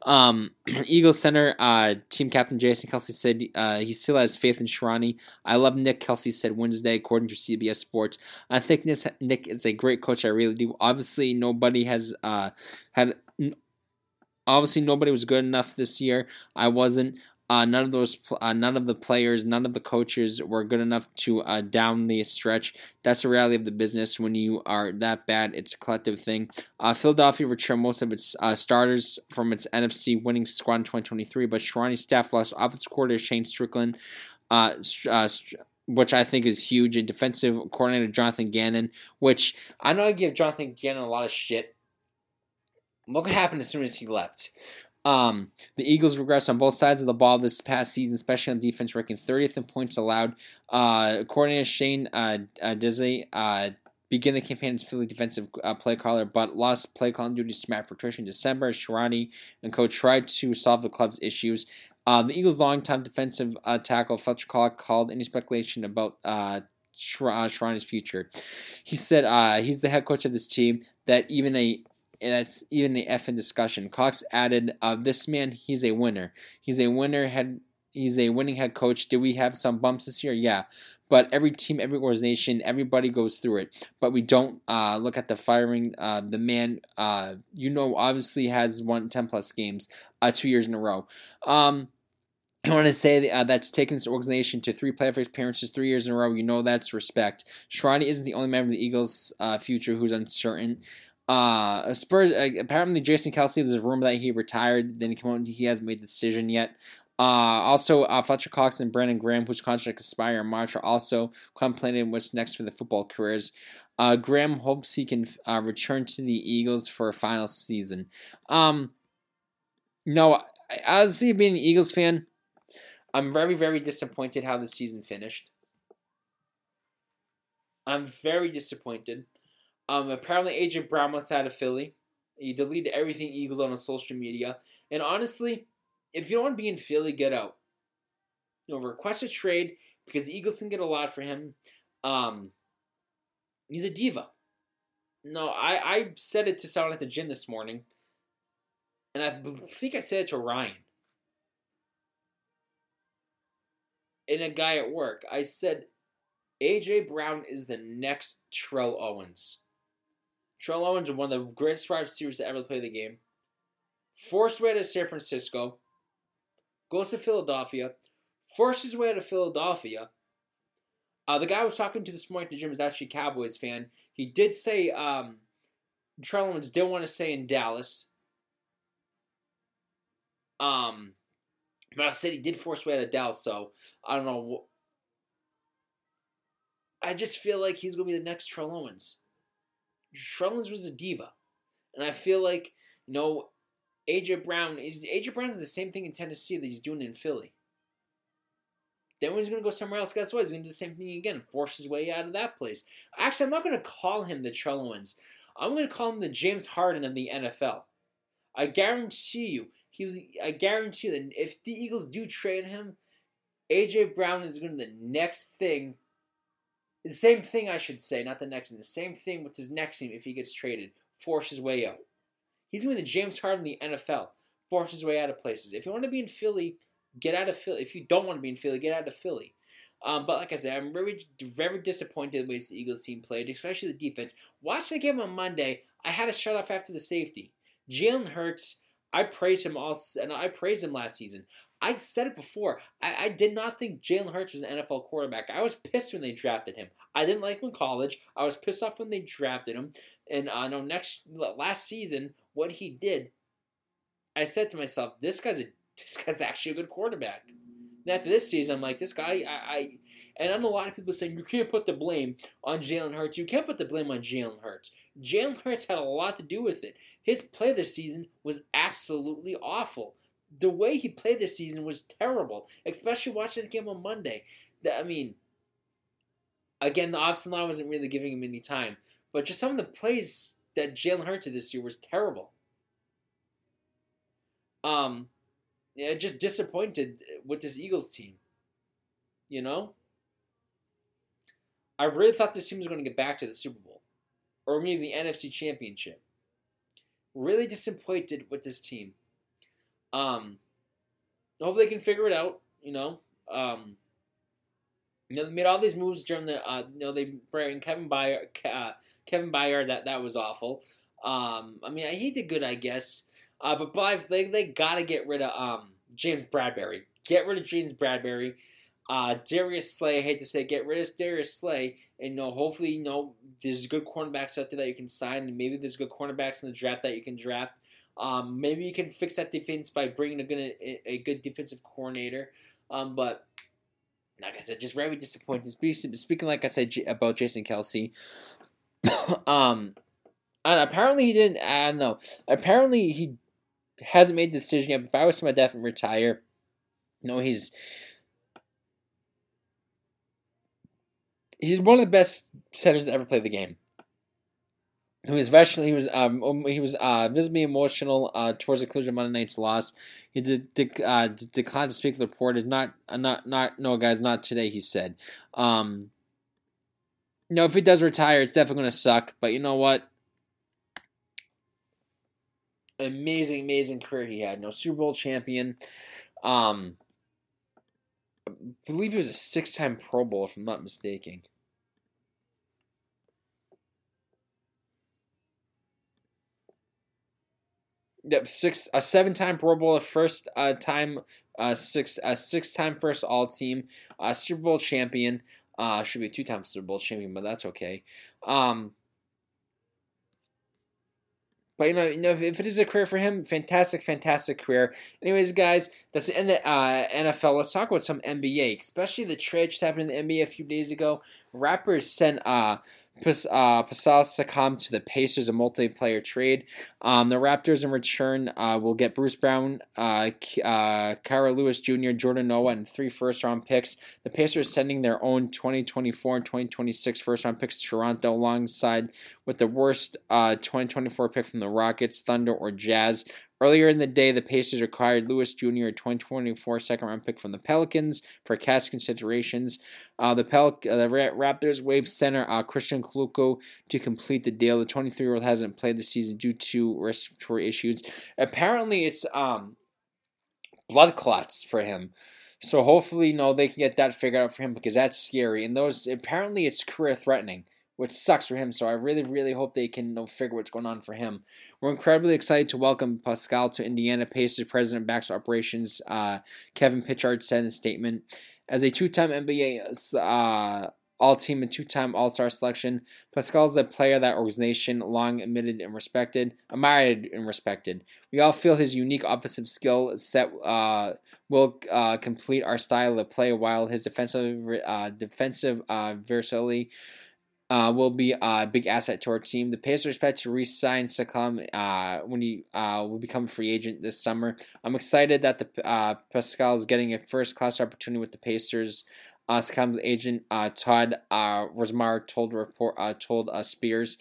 Um, Eagles center uh, team captain Jason Kelce said uh, he still has faith in Sirianni. I love Nick Kelce said Wednesday, according to CBS Sports. I think Nick is a great coach. I really do. Obviously, nobody has uh, had. Obviously, nobody was good enough this year. I wasn't. Uh, none of those, uh, none of the players, none of the coaches were good enough to uh, down the stretch. That's the reality of the business. When you are that bad, it's a collective thing. Uh, Philadelphia returned most of its uh, starters from its NFC winning squad in 2023, but Sirianni's staff lost offensive coordinator Shane Steichen. Uh, which I think is huge, and defensive coordinator Jonathan Gannon, which I know I give Jonathan Gannon a lot of shit. Look what happened as soon as he left. Um, the Eagles regressed on both sides of the ball this past season, especially on defense, ranking 30th in points allowed. Uh, according to Shane uh, uh, Desai, uh, began the campaign as Philly defensive uh, play caller, but lost play calling duties to Matt Patricia in December. Sirianni and coach tried to solve the club's issues. Uh, the Eagles' longtime defensive uh, tackle Fletcher Cox called any speculation about uh, Sirianni's future. He said uh, he's the head coach of this team. That even a and that's even the effing discussion. Cox added, uh, "This man, he's a winner. He's a winner. Head, he's a winning head coach. Did we have some bumps this year? Yeah, but every team, every organization, everybody goes through it. But we don't uh, look at the firing. Uh, the man, uh, you know, obviously has won ten plus games, uh, two years in a row. Um, I want to say uh, that's taken this organization to three playoff appearances three years in a row. You know that's respect. Sirianni isn't the only member of the Eagles' uh, future who's uncertain. Uh, Spurs. Uh, apparently, Jason Kelce. There's a rumor that he retired. Then he came out. He hasn't made the decision yet. Uh, also, uh, Fletcher Cox and Brandon Graham, whose contracts expire in March, are also contemplating what's next for the football careers. Uh, Graham hopes he can uh, return to the Eagles for a final season. Um, no, honestly, being an Eagles fan, I'm very, very disappointed how the season finished. I'm very disappointed. Um, apparently, AJ Brown wants out of Philly. He deleted everything Eagles on his social media. And honestly, if you don't want to be in Philly, get out. You know, request a trade because the Eagles can get a lot for him. Um, he's a diva. No, I, I said it to someone at the gym this morning, and I think I said it to Ryan. And a guy at work. I said, AJ Brown is the next Trell Owens. Terrell Owens is one of the greatest wide receivers to ever play the game. Forced way to San Francisco. Goes to Philadelphia. Forced his way to Philadelphia. Uh, the guy I was talking to this morning at the gym is actually a Cowboys fan. He did say um, Terrell Owens did want to stay in Dallas. Um, but I said he did force way to Dallas, so I don't know. I just feel like he's going to be the next Terrell Owens. Trellins was a diva. And I feel like You know, AJ Brown is AJ Brown is the same thing in Tennessee that he's doing in Philly. Then when he's going to go somewhere else, guess what? He's going to do the same thing again, force his way out of that place. Actually, I'm not going to call him the Trellowens. I'm going to call him the James Harden of the NFL. I guarantee you, he, I guarantee you that if the Eagles do trade him, AJ Brown is going to be the next thing. The same thing, I should say, not the next thing. The same thing with his next team if he gets traded, force his way out. He's going to be the James Harden the NFL, force his way out of places. If you want to be in Philly, get out of Philly. If you don't want to be in Philly, get out of Philly. Um, but like I said, I'm very, very disappointed the way the Eagles team played, especially the defense. Watch the game on Monday. I had a shut off after the safety. Jalen Hurts, I praise him all, and I praised him last season. I said it before. I, I did not think Jalen Hurts was an NFL quarterback. I was pissed when they drafted him. I didn't like him in college. I was pissed off when they drafted him. And I uh, know next last season, what he did, I said to myself, "This guy's a this guy's actually a good quarterback." And after this season, I'm like, this guy, I, I and I know a lot of people saying you can't put the blame on Jalen Hurts. You can't put the blame on Jalen Hurts. Jalen Hurts had a lot to do with it. His play this season was absolutely awful the way he played this season was terrible, especially watching the game on Monday. I mean, again, the offensive line wasn't really giving him any time, but just some of the plays that Jalen Hurts did this year was terrible. Um, yeah, just disappointed with this Eagles team. You know, I really thought this team was going to get back to the Super Bowl, or maybe the NFC Championship. Really disappointed with this team. Um, hopefully they can figure it out. You know, um, you know they made all these moves during the. Uh, you know they bring Kevin Byard. Uh, Kevin Byard that that was awful. Um, I mean he did good, I guess. Uh, but Blythe, they they gotta get rid of um James Bradberry. Get rid of James Bradberry. Uh, Darius Slay, I hate to say, get rid of Darius Slay, and you know, hopefully, you know, there's good cornerbacks out there that you can sign, and maybe there's good cornerbacks in the draft that you can draft. Um, maybe you can fix that defense by bringing a good a, good defensive coordinator. Um, but like I said, just very disappointing. Speaking like I said about Jason Kelce, um, and apparently he didn't. I don't know. Apparently he hasn't made the decision yet. If I was him, I'd definitely retire. no, he's he's one of the best centers to ever play the game. He was especially he was um, he was uh, visibly emotional uh, towards the conclusion of Monday night's loss. He did, did uh, declined to speak to the reporters. Not uh, not not no guys, not today. He said. Um, know, if he does retire, it's definitely going to suck. But you know what? Amazing, amazing career he had. No Super Bowl champion. Um, I believe he was a six-time Pro Bowl, if I'm not mistaken. Yep, six a seven time Pro Bowl, first uh, time uh, six a six time first All Team, uh, Super Bowl champion. Uh, should be a two time Super Bowl champion, but that's okay. Um, but you know, you know, if, if, it is a career for him, fantastic, fantastic career. Anyways, guys, that's the end of uh, NFL. Let's talk about some NBA, especially the trade just happened in the NBA a few days ago. Raptors sent uh, uh, Pascal Siakam to the Pacers, a multiplayer trade. Um, the Raptors, in return, uh, will get Bruce Brown, uh, uh, Kira Lewis Jr., Jordan Nwora, and three first round picks. The Pacers sending their own 2024 and 2026 first round picks to Toronto alongside with the worst uh, 2024 pick from the Rockets, Thunder, or Jazz. Earlier in the day, the Pacers acquired Lewis Jr., a 2024 second round pick from the Pelicans for cash considerations. Uh, the, Pel- uh, the Raptors waived center uh, Christian Koloko to complete the deal. The 23 year old hasn't played the season due to respiratory issues. Apparently, it's um, blood clots for him. So hopefully, know, they can get that figured out for him because that's scary. And those apparently it's career threatening which sucks for him. So I really, really hope they can you know, figure what's going on for him. We're incredibly excited to welcome Pascal to Indiana. Pacers president Baxter Operations uh, Kevin Pritchard said in a statement, as a two-time NBA uh, all-team and two-time All-Star selection, Pascal is a player that organization long admitted and respected, admired and respected. We all feel his unique offensive skill set uh, will uh, complete our style of play, while his defensive uh, defensive uh, versatility uh, will be a big asset to our team. The Pacers expect to re-sign Siakam uh, when he uh, will become a free agent this summer. I'm excited that the uh, Pascal is getting a first-class opportunity with the Pacers. Uh, agent uh, Todd uh, Ramasar told report uh, told Spears.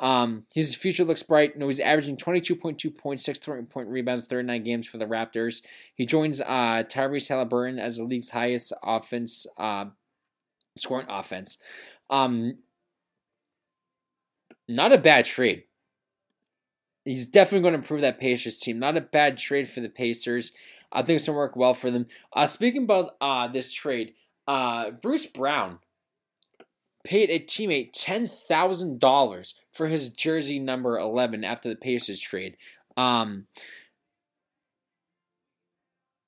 Um, his future looks bright. Know, he's averaging 22.2 points, 6 point rebounds, 39 games for the Raptors. He joins uh, Tyrese Haliburton as the league's highest offense, uh, scoring offense. Um, not a bad trade. He's definitely going to improve that Pacers team. Not a bad trade for the Pacers. I think it's going to work well for them. Uh, speaking about uh, this trade, uh, Bruce Brown paid a teammate $10,000 for his jersey number 11 after the Pacers trade. Um,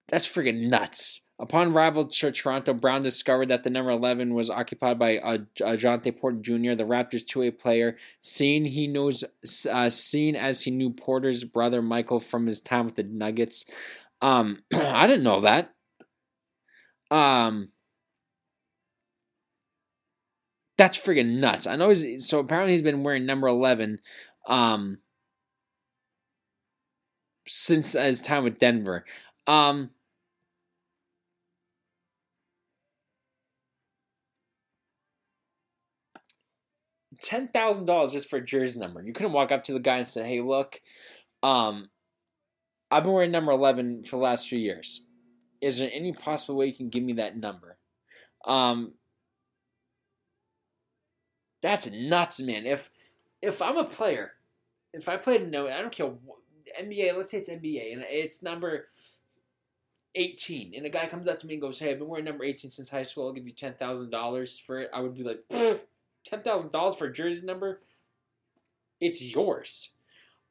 that's freaking nuts. Upon arrival to Toronto, Brown discovered that the number 11 was occupied by uh, Jontay Porter Jr., the Raptors' two-way player. Seeing he knows, uh, as he knew Porter's brother Michael from his time with the Nuggets. Um, I didn't know that. Um, that's friggin' nuts. I know he's so apparently he's been wearing number 11 um since his time with Denver. Um ten thousand dollars just for a jersey number. You couldn't walk up to the guy and say, "Hey, look, um, I've been wearing number eleven for the last few years. Is there any possible way you can give me that number?" Um, that's nuts, man. If if I'm a player, if I played no, I don't care NBA. Let's say it's NBA and it's number eighteen, and a guy comes up to me and goes, "Hey, I've been wearing number eighteen since high school. I'll give you ten thousand dollars for it." I would be like, ten thousand dollars for a jersey number? It's yours.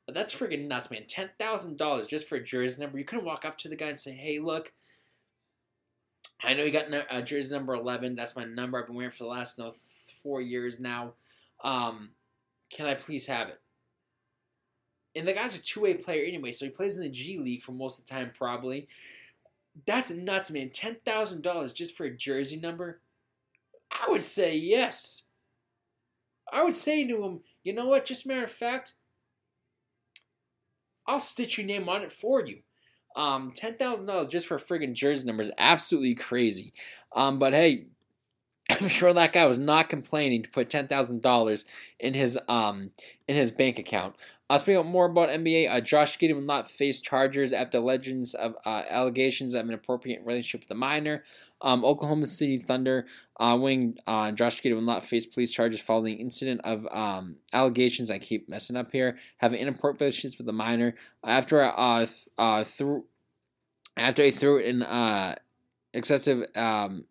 That's freaking nuts, man. Ten thousand dollars just for a jersey number. You couldn't walk up to the guy and say, "Hey, look." I know you got a jersey number eleven. That's my number. I've been wearing for the last no four years now. Um, can I please have it? And the guy's a two way player anyway, so he plays in the G League for most of the time, probably. That's nuts, man. Ten thousand dollars just for a jersey number. I would say yes. I would say to him, you know what? Just matter of fact, I'll stitch your name on it for you. Um, ten thousand dollars just for friggin' jersey number is absolutely crazy. Um, but hey, I'm sure that guy was not complaining to put ten thousand dollars in his um in his bank account. Uh, speaking more about NBA, uh, Josh Giddey will not face charges after legends of uh, allegations of an inappropriate relationship with a minor. Um, Oklahoma City Thunder uh, wing uh, Josh Giddey will not face police charges following incident of um, allegations. I keep messing up here. Having inappropriate relations with a minor after uh, th- uh through after he threw an uh excessive um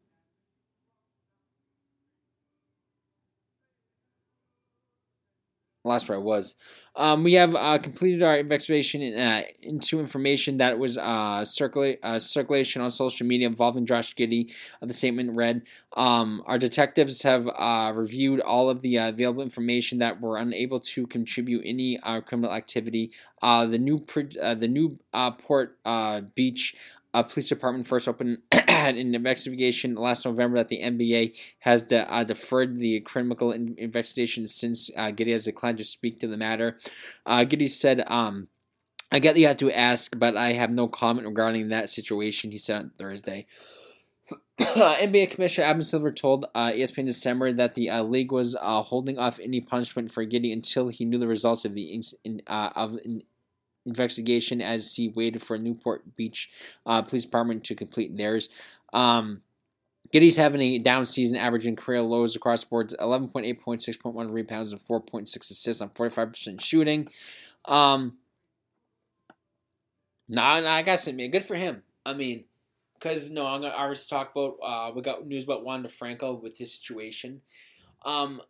last where I was. Um, we have uh, completed our investigation in, uh, into information that was uh, circulate, uh, circulation on social media involving Josh Giddey. Uh, the statement read um, Our detectives have uh, reviewed all of the available information that were unable to contribute any criminal activity. the new, the new Port Beach uh, police department first opened an investigation last November that the NBA has de- uh, deferred the criminal in- investigation since uh, Giddey has declined to speak to the matter. Uh, Giddey said, um, I get that you had to ask, but I have no comment regarding that situation, he said on Thursday. NBA Commissioner Adam Silver told uh, ESPN in December that the uh, league was uh, holding off any punishment for Giddey until he knew the results of the in, uh, of investigation as he waited for Newport Beach uh, Police Department to complete theirs. Um, Giddey's having a down season, averaging career lows across the board 11.8 points, 6.1 rebounds, and 4.6 assists on 45% shooting. Um, nah, nah, I got to admit, good for him. I mean, because no, I'm gonna obviously talk about. Uh, we got news about Wander Franco with his situation. Um,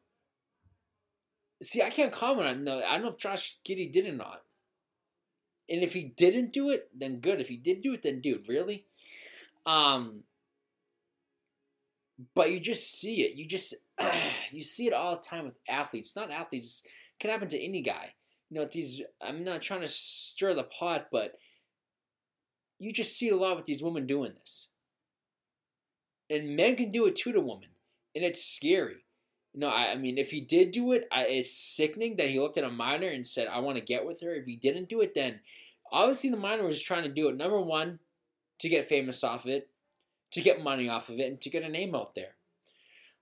see, I can't comment on. No, I don't know if Josh Giddey did or not. And if he didn't do it, then good. If he did do it, then dude, really? Um but you just see it. You just you see it all the time with athletes. Not athletes. It can happen to any guy. You know, these I'm not trying to stir the pot, but you just see it a lot with these women doing this. And men can do it too to women. And it's scary. No, I, I mean, if he did do it, I, it's sickening that he looked at a minor and said, "I want to get with her." If he didn't do it, then obviously the miner was trying to do it. Number one, to get famous off of it, to get money off of it, and to get a name out there.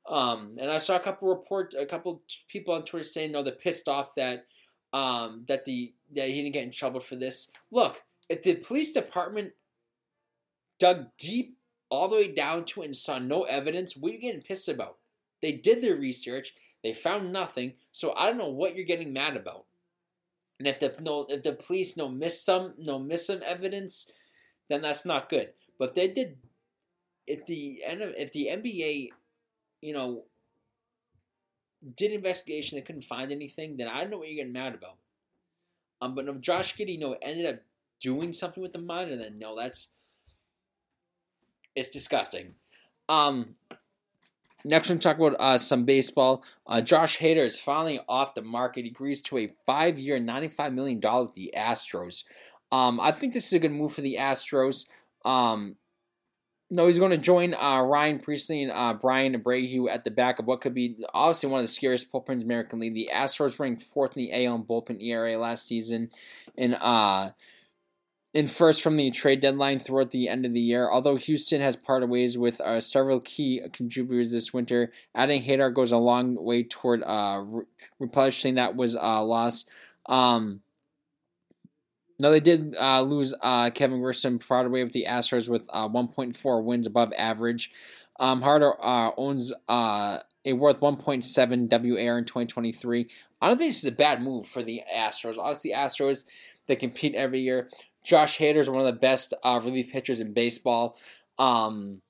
Um, and I saw a couple report, a couple people on Twitter saying, "No, they're pissed off that um, that the that he didn't get in trouble for this." Look, if the police department dug deep all the way down to it and saw no evidence, what are you getting pissed about? They did their research, they found nothing, so I don't know what you're getting mad about. And if the no, if the police no miss some no miss some evidence, then that's not good. But they did. If the if the NBA, you know, did investigation, they couldn't find anything. Then I don't know what you're getting mad about. Um, but if Josh Giddey, you know, ended up doing something with the minor, then no, that's it's disgusting. Um, next, we're going to talk about uh, some baseball. Uh, Josh Hader is finally off the market. He agrees to a five-year, $95 million with the Astros. Um, I think this is a good move for the Astros. Um, no, he's going to join uh, Ryan Pressly and uh, Bryan Abreu at the back of what could be obviously one of the scariest bullpens in American League. The Astros ranked fourth in the AL bullpen ERA last season, and uh, in first from the trade deadline throughout the end of the year. Although Houston has parted ways with uh, several key contributors this winter, adding Hader goes a long way toward uh, re- replenishing that was uh, lost. Um, no, they did uh, lose uh, Kevin Grissom, parted away with the Astros with uh, 1.4 wins above average. Um, Hader uh, owns uh, a worth 1.7 WAR in 2023. I don't think this is a bad move for the Astros. Obviously, Astros they compete every year. Josh Hader is one of the best uh, relief pitchers in baseball. Um,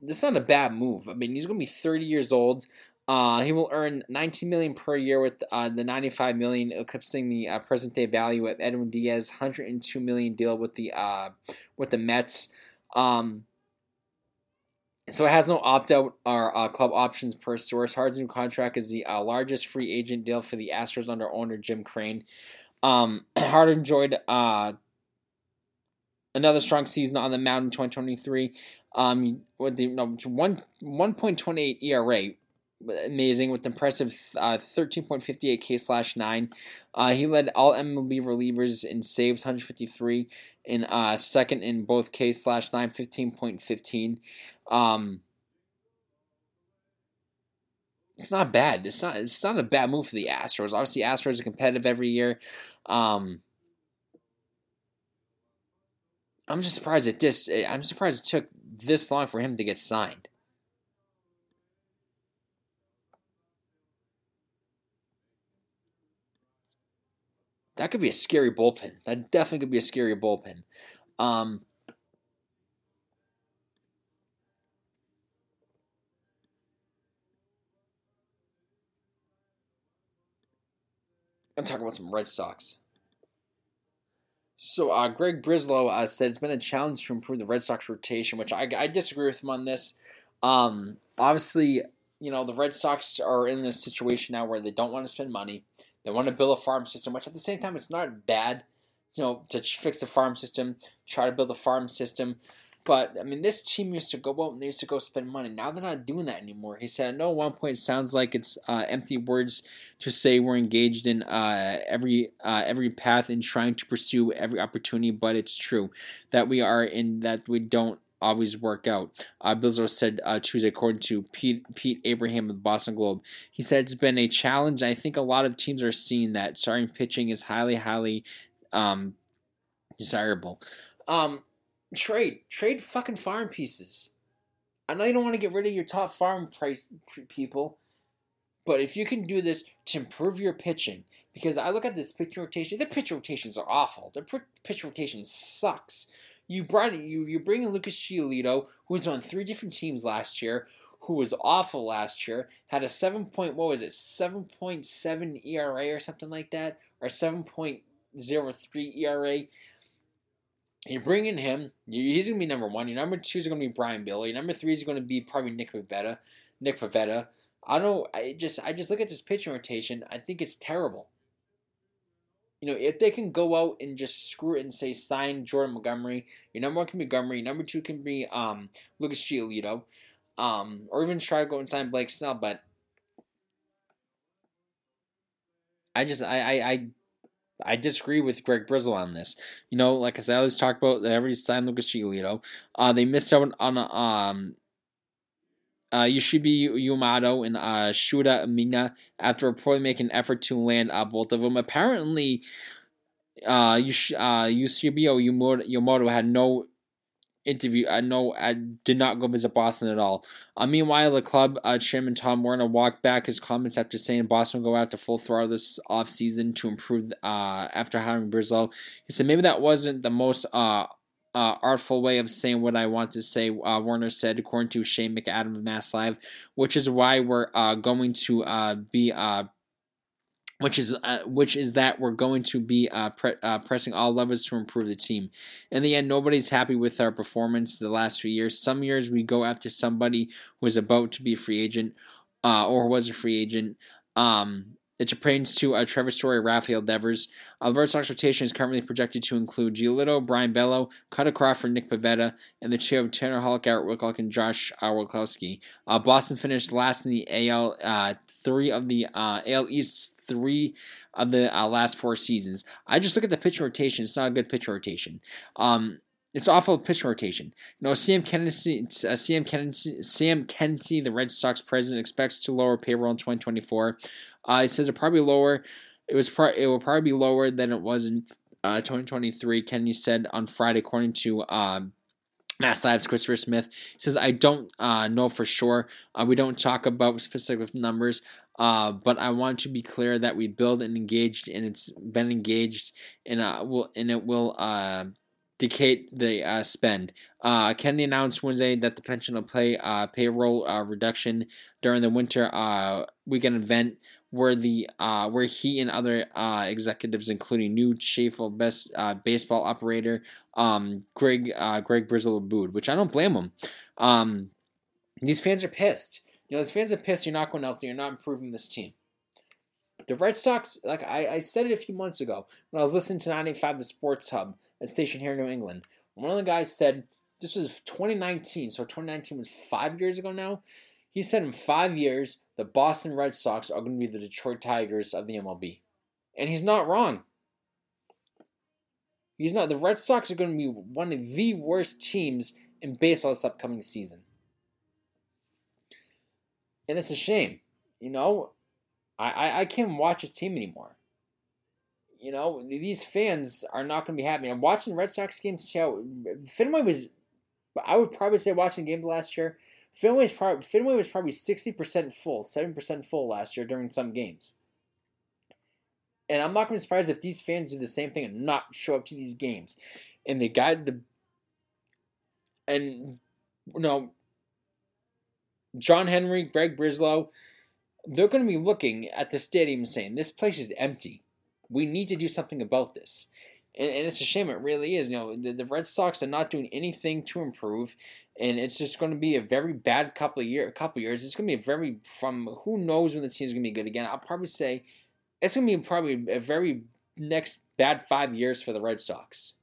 this is not a bad move. I mean, he's going to be 30 years old. Uh, he will earn 19 million per year with uh, the 95 million eclipsing the uh, present day value of Edwin Diaz 102 million deal with the uh, with the Mets. Um, so it has no opt out or uh, club options per source. Hader's new contract is the uh, largest free agent deal for the Astros under owner Jim Crane. Um, Hader enjoyed another strong season on the mound in 2023. Um, with the one 1.28 ERA, amazing with impressive uh, 13.58 K slash nine. Uh, he led all MLB relievers in saves, 153, in uh, second in both K slash nine, 15.15. Um, it's not bad. It's not. It's not a bad move for the Astros. Obviously, Astros are competitive every year. Um, I'm just surprised it just. I'm surprised it took this long for him to get signed. That could be a scary bullpen. That definitely could be a scary bullpen. Um, I'm talking about some Red Sox. So uh, Craig Breslow uh, said it's been a challenge to improve the Red Sox rotation, which I, I disagree with him on this. Um, obviously, you know the Red Sox are in this situation now where they don't want to spend money. They want to build a farm system, which at the same time it's not bad, you know, to fix the farm system, try to build a farm system. But I mean, this team used to go out and they used to go spend money. Now they're not doing that anymore. He said, "I know at one point it sounds like it's uh, empty words to say we're engaged in uh, every uh, every path in trying to pursue every opportunity, but it's true that we are in that we don't." Always work out. Uh, said uh, Tuesday, according to Pete, Pete Abraham of the Boston Globe. He said it's been a challenge. I think a lot of teams are seeing that starting pitching is highly, highly um, desirable. Um, trade trade fucking farm pieces. I know you don't want to get rid of your top farm price people, but if you can do this to improve your pitching, because I look at this pitch rotation, the pitch rotations are awful. The pitch rotation sucks. You brought you you bring in Lucas Giolito, who was on three different teams last year, who was awful last year, had a seven point what was it seven point seven ERA or something like that, or seven point zero three ERA. You bring in him. He's going to be number one. Your number two is going to be Brayan Bello. Your number three is going to be probably Nick Pivetta. Nick Pivetta. I don't. I just I just look at this pitching rotation. I think it's terrible. You know, if they can go out and just screw it and say sign Jordan Montgomery, your number one can be Montgomery, number two can be um, Lucas Giolito, um, or even try to go and sign Blake Snell. But I just I I I, I disagree with Craig Breslow on this. You know, like I said, I always talk about that every time Lucas Giolito. Uh, they missed out on um uh, Yoshinobu Yamamoto and uh, Shota Imanaga after reportedly making an effort to land uh, both of them. Apparently, uh, Yush, uh, Yoshinobu Yamamoto had no interview. I uh, know I did not go visit Boston at all. Uh, meanwhile, the club uh, chairman Tom Werner walked back his comments after saying Boston will go out to full throttle this offseason to improve uh, after hiring Breslow. He said maybe that wasn't the most uh, uh, artful way of saying what I want to say, Werner said, according to Shane McAdam of Mass Live, which is why we're going to be. Uh, which is uh, which is that we're going to be pre- pressing all levers to improve the team. In the end, nobody's happy with our performance the last few years. Some years we go after somebody who is about to be a free agent or was a free agent. Um, it pertains to uh, Trevor Story, Rafael Devers. Uh, the Red Sox rotation is currently projected to include Giolito, Brayan Bello, Kutter Crawford, Nick Pivetta, and the trio of Tanner Houck, Garrett Whitlock, and Josh uh, Winckowski. Uh, Boston finished last in the AL uh, three of the uh, AL East three of the uh, last four seasons. I just look at the pitch rotation; it's not a good pitch rotation. Um, it's awful pitch rotation. You know, Sam Kennedy, uh, Sam Kennedy, Sam Kennedy, the Red Sox president, expects to lower payroll in 2024. Uh, he says it probably lower. It was pro- it will probably be lower than it was in uh, 2023. Kennedy said on Friday, according to. Um, Mass Live's Christopher Smith says, I don't uh, know for sure. Uh, we don't talk about specific numbers, uh, but I want to be clear that we build and engaged, and it's been engaged, and uh, will and it will uh, the uh, spend. Uh, Kennedy announced Wednesday that the pension will pay uh, payroll reduction during the winter weekend event, where the uh, where he and other uh, executives, including new chief of best uh, baseball operator um, Greg uh, Greg Breslow booed, which I don't blame him. Um, these fans are pissed. You know, these fans are pissed. You're not going out there. You're not improving this team. The Red Sox, like I, I said it a few months ago when I was listening to 95 The Sports Hub a station here in New England. One of the guys said, this was 2019, so 2019 was five years ago now. He said in five years, the Boston Red Sox are going to be the Detroit Tigers of the MLB. And he's not wrong. He's not. The Red Sox are going to be one of the worst teams in baseball this upcoming season. And it's a shame. You know, I, I, I can't watch this team anymore you know, these fans are not going to be happy. I'm watching Red Sox games. Fenway was, I would probably say watching games last year. Fenway was probably Fenway was probably sixty percent full, seven percent full last year during some games. And I'm not going to be surprised if these fans do the same thing and not show up to these games. And they got the, and you know, John Henry, Craig Breslow, they're going to be looking at the stadium saying, "This place is empty." We need to do something about this. And, and it's a shame, it really is. You know, the, the Red Sox are not doing anything to improve, and it's just going to be a very bad couple of year, couple of years. It's going to be a very from who knows when the team's going to be good again. I'll probably say it's going to be probably a very next bad five years for the Red Sox.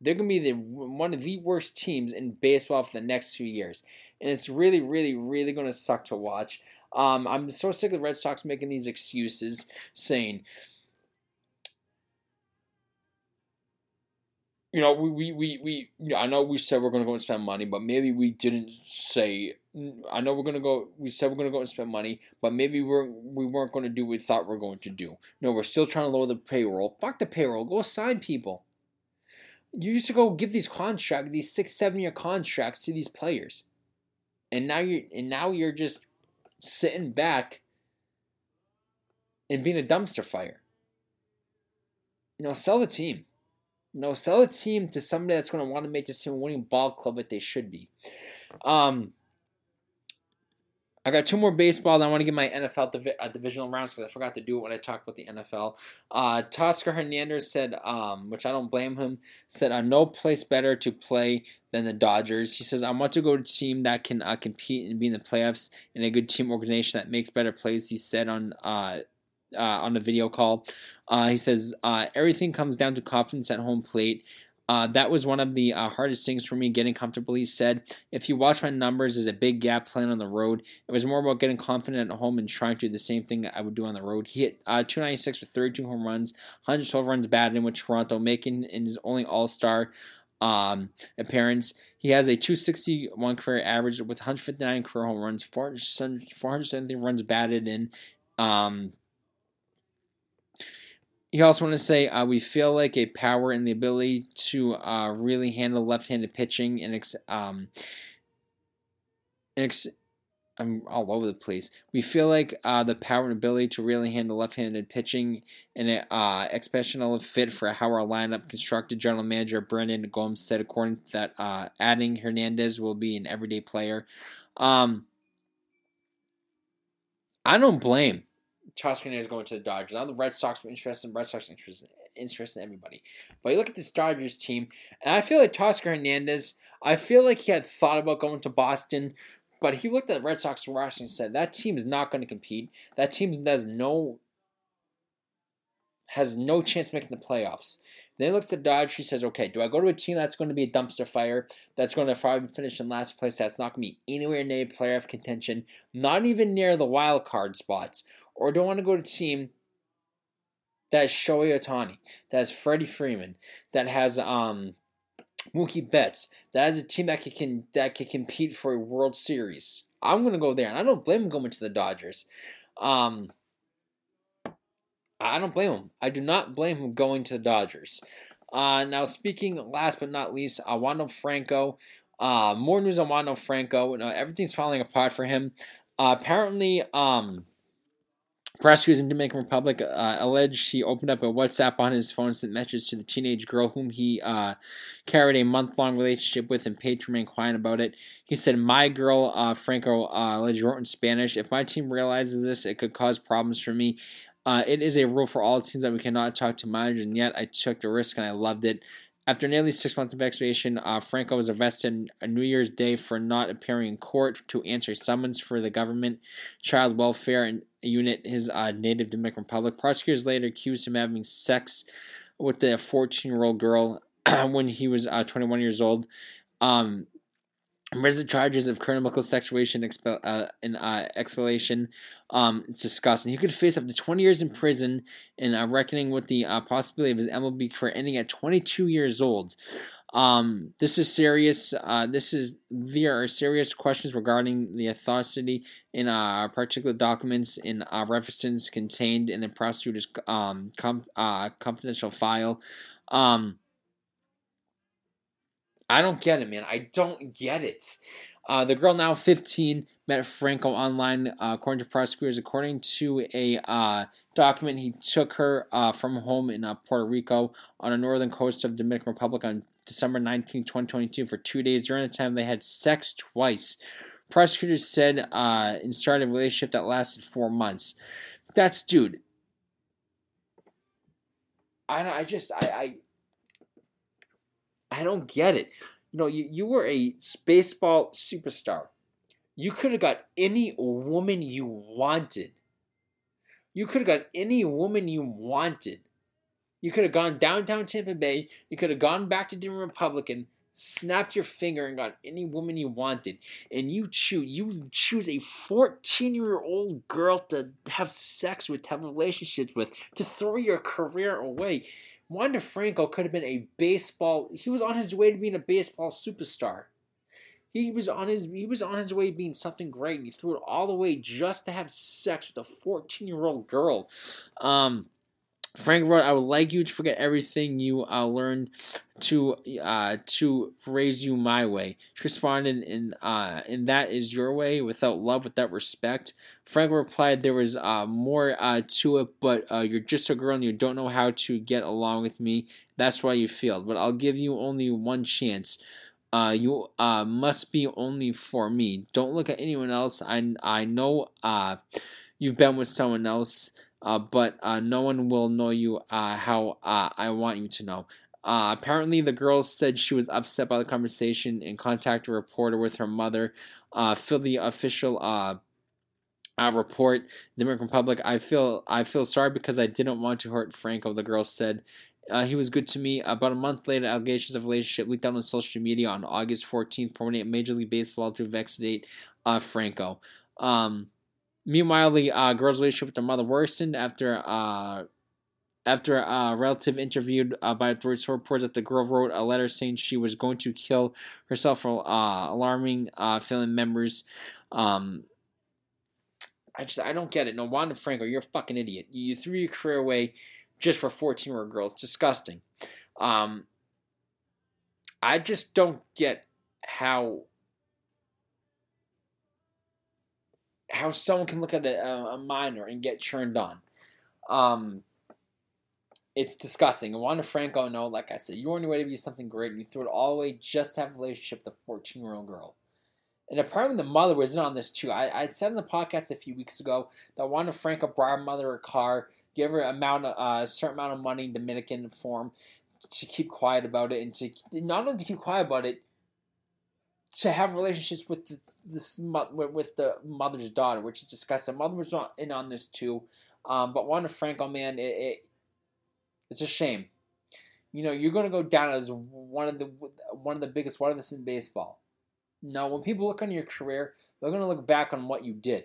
They're going to be the one of the worst teams in baseball for the next few years, and it's really, really, really going to suck to watch. Um, I'm so sick of the Red Sox making these excuses, saying you know, we, we, we, we I know we said we're going to go and spend money, but maybe we didn't say, I know we're going to go, we said we're going to go and spend money, but maybe we're, we weren't going to do what we thought we are going to do. No, we're still trying to lower the payroll. Fuck the payroll. Go sign people. You used to go give these contracts, these six, seven year contracts to these players. And now you're, and now you're just sitting back and being a dumpster fire. You know, sell the team. No, sell a team to somebody that's going to want to make this team a winning ball club that they should be. Um, I got two more baseball. I want to get my NFL div- uh, divisional rounds because I forgot to do it when I talked about the NFL. Uh, Hernandez said, um, which I don't blame him, said, uh, no place better to play than the Dodgers. He says, I want to go to a team that can uh, compete and be in the playoffs and a good team organization that makes better plays. He said on uh, on a video call. Uh, he says uh, everything comes down to confidence at home plate. Uh, that was one of the uh, hardest things for me getting comfortable. He said, If you watch my numbers, there's a big gap playing on the road. It was more about getting confident at home and trying to do the same thing I would do on the road. He hit uh, 296 with 32 home runs, 112 runs batted in with Toronto, making in his only All Star um, appearance. He has a 261 career average with 159 career home runs, 470 runs batted in. Um, he also want to say uh, we feel like a power and the ability to uh, really handle left-handed pitching and ex- um, and ex- I'm all over the place. We feel like uh, the power and ability to really handle left-handed pitching and an uh, exceptional fit for how our lineup constructed. General Manager Brandon Gomes said, according to that, uh, adding Hernandez will be an everyday player. Um, I don't blame Teoscar is going to the Dodgers. Now the Red Sox were interested in Red Sox interested interested in everybody. But you look at this Dodgers team, and I feel like Teoscar Hernandez. I feel like he had thought about going to Boston, but he looked at the Red Sox roster and said that team is not going to compete. That team has no has no chance making the playoffs. Then he looks at Dodgers, He says, "Okay, do I go to a team that's going to be a dumpster fire? That's going to probably finish in last place. That's not going to be anywhere near playoff contention, not even near the wild card spots, or don't want to go to a team that has Shohei Ohtani, that has Freddie Freeman, that has um, Mookie Betts, that has a team that can, that can compete for a World Series? I'm to go there, and I don't blame him going to the Dodgers. Um, I don't blame him. I do not blame him going to the Dodgers. Uh, now, speaking last but not least, uh, Wander Franco. Uh, more news on Wander Franco. Uh, everything's falling apart for him. Uh, apparently, um, prosecutors in Dominican Republic uh, alleged he opened up a WhatsApp on his phone, and sent messages to the teenage girl whom he uh, carried a month-long relationship with, and paid to remain quiet about it. He said, "My girl, uh, Franco, uh, allegedly wrote in Spanish. If my team realizes this, it could cause problems for me. Uh, it is a rule for all teams that we cannot talk to minors, and yet I took the risk and I loved it. After nearly six months of investigation, uh, Franco was arrested on New Year's Day for not appearing in court to answer summons for the government child welfare unit, his uh, native Dominican Republic. Prosecutors later accused him of having sex with a 14 year old girl when he was uh, 21 years old. Um, Resident charges of criminal sexuation expel, uh, and uh. Um, it's disgusting. He could face up to 20 years in prison and uh, reckoning with the uh, possibility of his MLB career ending at 22 years old. Um, this is serious. Uh, this is there are serious questions regarding the authority in uh, particular documents in uh, references contained in the prosecutor's um, com- uh, confidential file. Um, I don't get it, man. I don't get it. Uh, the girl, now 15, met Franco online, uh, according to prosecutors. According to a uh, document, he took her uh, from home in uh, Puerto Rico on the northern coast of the Dominican Republic on December 19, 2022, for two days. During the time, they had sex twice. Prosecutors said uh, and started a relationship that lasted four months. That's, dude. I, I just, I, I I don't get it. You know, you, you were a baseball superstar. You could have got any woman you wanted. You could have got any woman you wanted. You could have gone downtown Tampa Bay. You could have gone back to Demon Republican, snapped your finger, and got any woman you wanted. And you choose you choose a 14 year old girl to have sex with, to have relationships with, to throw your career away. Wander Franco could have been a baseball. He was on his way to being a baseball superstar. He was on his he was on his way to being something great, and he threw it all away just to have sex with a 14 year old girl. Um, Frank wrote, "I would like you to forget everything you uh, learned to uh, to raise you my way." She responded, "In uh, and that is your way, without love, without respect." Frank replied, "There was uh, more uh, to it, but uh, you're just a girl and you don't know how to get along with me. That's why you failed. But I'll give you only one chance." Uh, you uh, must be only for me. Don't look at anyone else. I, I know uh, you've been with someone else uh, but uh, no one will know you uh, how uh, I want you to know. Uh, apparently, the girl said she was upset by the conversation and contacted a reporter with her mother. Uh, fill the official report. The Dominican Republic. I feel I feel sorry because I didn't want to hurt Franco. The girl said, he was good to me. About a month later, allegations of relationship leaked out on social media on August 14th, promoting Major League Baseball to uh, Franco. Um, meanwhile, the uh, girl's relationship with her mother worsened after uh, after a relative interviewed uh, by authorities reports that the girl wrote a letter saying she was going to kill herself for uh, alarming uh, family members. Um, I just I don't get it. No, Wander Franco, you're a fucking idiot. You threw your career away just for 14 year old girls. Disgusting. Um, I just don't get how how someone can look at a, a minor and get churned on. Um, it's disgusting. And Wander Franco, no, like I said, you were on your way to be something great, and you threw it all away just to have a relationship with a 14 year old girl. And apparently the mother was in on this too. I, I said in the podcast a few weeks ago that Wander Franco brought her mother a car, gave her amount of, uh, a certain amount of money in Dominican form to keep quiet about it, and to not only to keep quiet about it, to have relationships with this, this with the mother's daughter, which is disgusting. Mother was not in on this too, um, but Wander Franco, man, it, it it's a shame. You know, you're going to go down as one of the one of the biggest one of this in baseball. Now, when people look on your career, they're going to look back on what you did,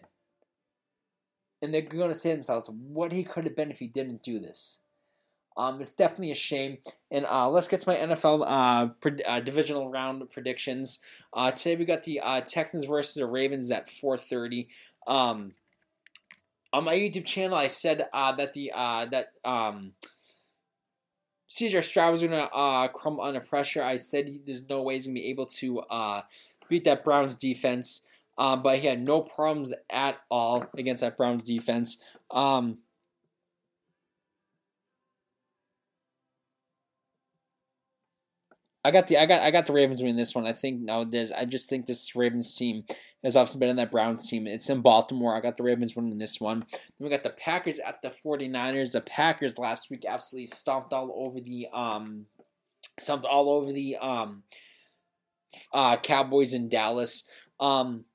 and they're going to say to themselves, "What he could have been if he didn't do this." Um, it's definitely a shame. And uh, let's get to my NFL uh, pre- uh, divisional round predictions. Uh, today we got the uh, Texans versus the Ravens at 4:30. Um, on my YouTube channel, I said uh, that the that um, CJ Stroud was to crumble under pressure. I said there's no way he's to be able to beat that Browns defense. but he had no problems at all against that Browns defense. Um, I got the I got I got the Ravens winning this one. I think now there's I just think this Ravens team has obviously been in that Browns team. It's in Baltimore. I got the Ravens winning this one. Then we got the Packers at the 49ers. The Packers last week absolutely stomped all over the um stomped all over the um uh Cowboys in Dallas. Um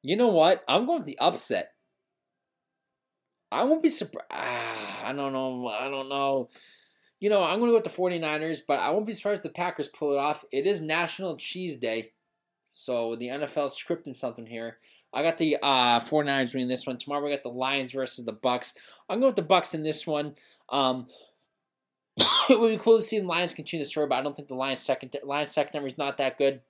you know what? I'm going with the upset. I won't be surprised. Ah, I don't know. I don't know you know, I'm going to go with the 49ers, but I won't be surprised if the Packers pull it off. It is National Cheese Day, so the NFL scripting something here. I got the uh, 49ers winning this one. Tomorrow we got the Lions versus the Bucs. I'm going with the Bucs in this one. Um, it would be cool to see the Lions continue the story, but I don't think the Lions second Lions secondary is not that good.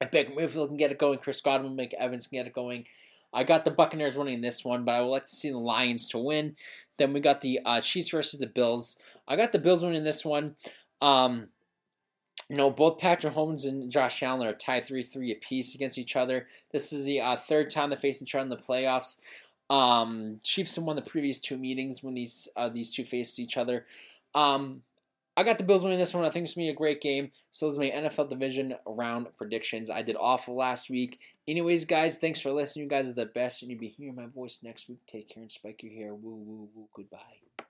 I bet Mayfield can get it going. Chris Godwin, Mike Evans can get it going. I got the Buccaneers winning this one, but I would like to see the Lions to win. Then we got the uh, Chiefs versus the Bills. I got the Bills winning this one. Um, you know, both Patrick Mahomes and Josh Allen are tied 3 3 apiece against each other. This is the uh, third time they faced each other in the playoffs. Um, Chiefs have won the previous two meetings when these uh, these two faced each other. Um, I got the Bills winning this one. I think it's going to be a great game. So those are my NFL division round predictions. I did awful last week. Anyways, guys, thanks for listening. You guys are the best, and you'll be hearing my voice next week. Take care and spike your hair. Woo, woo, woo. Goodbye.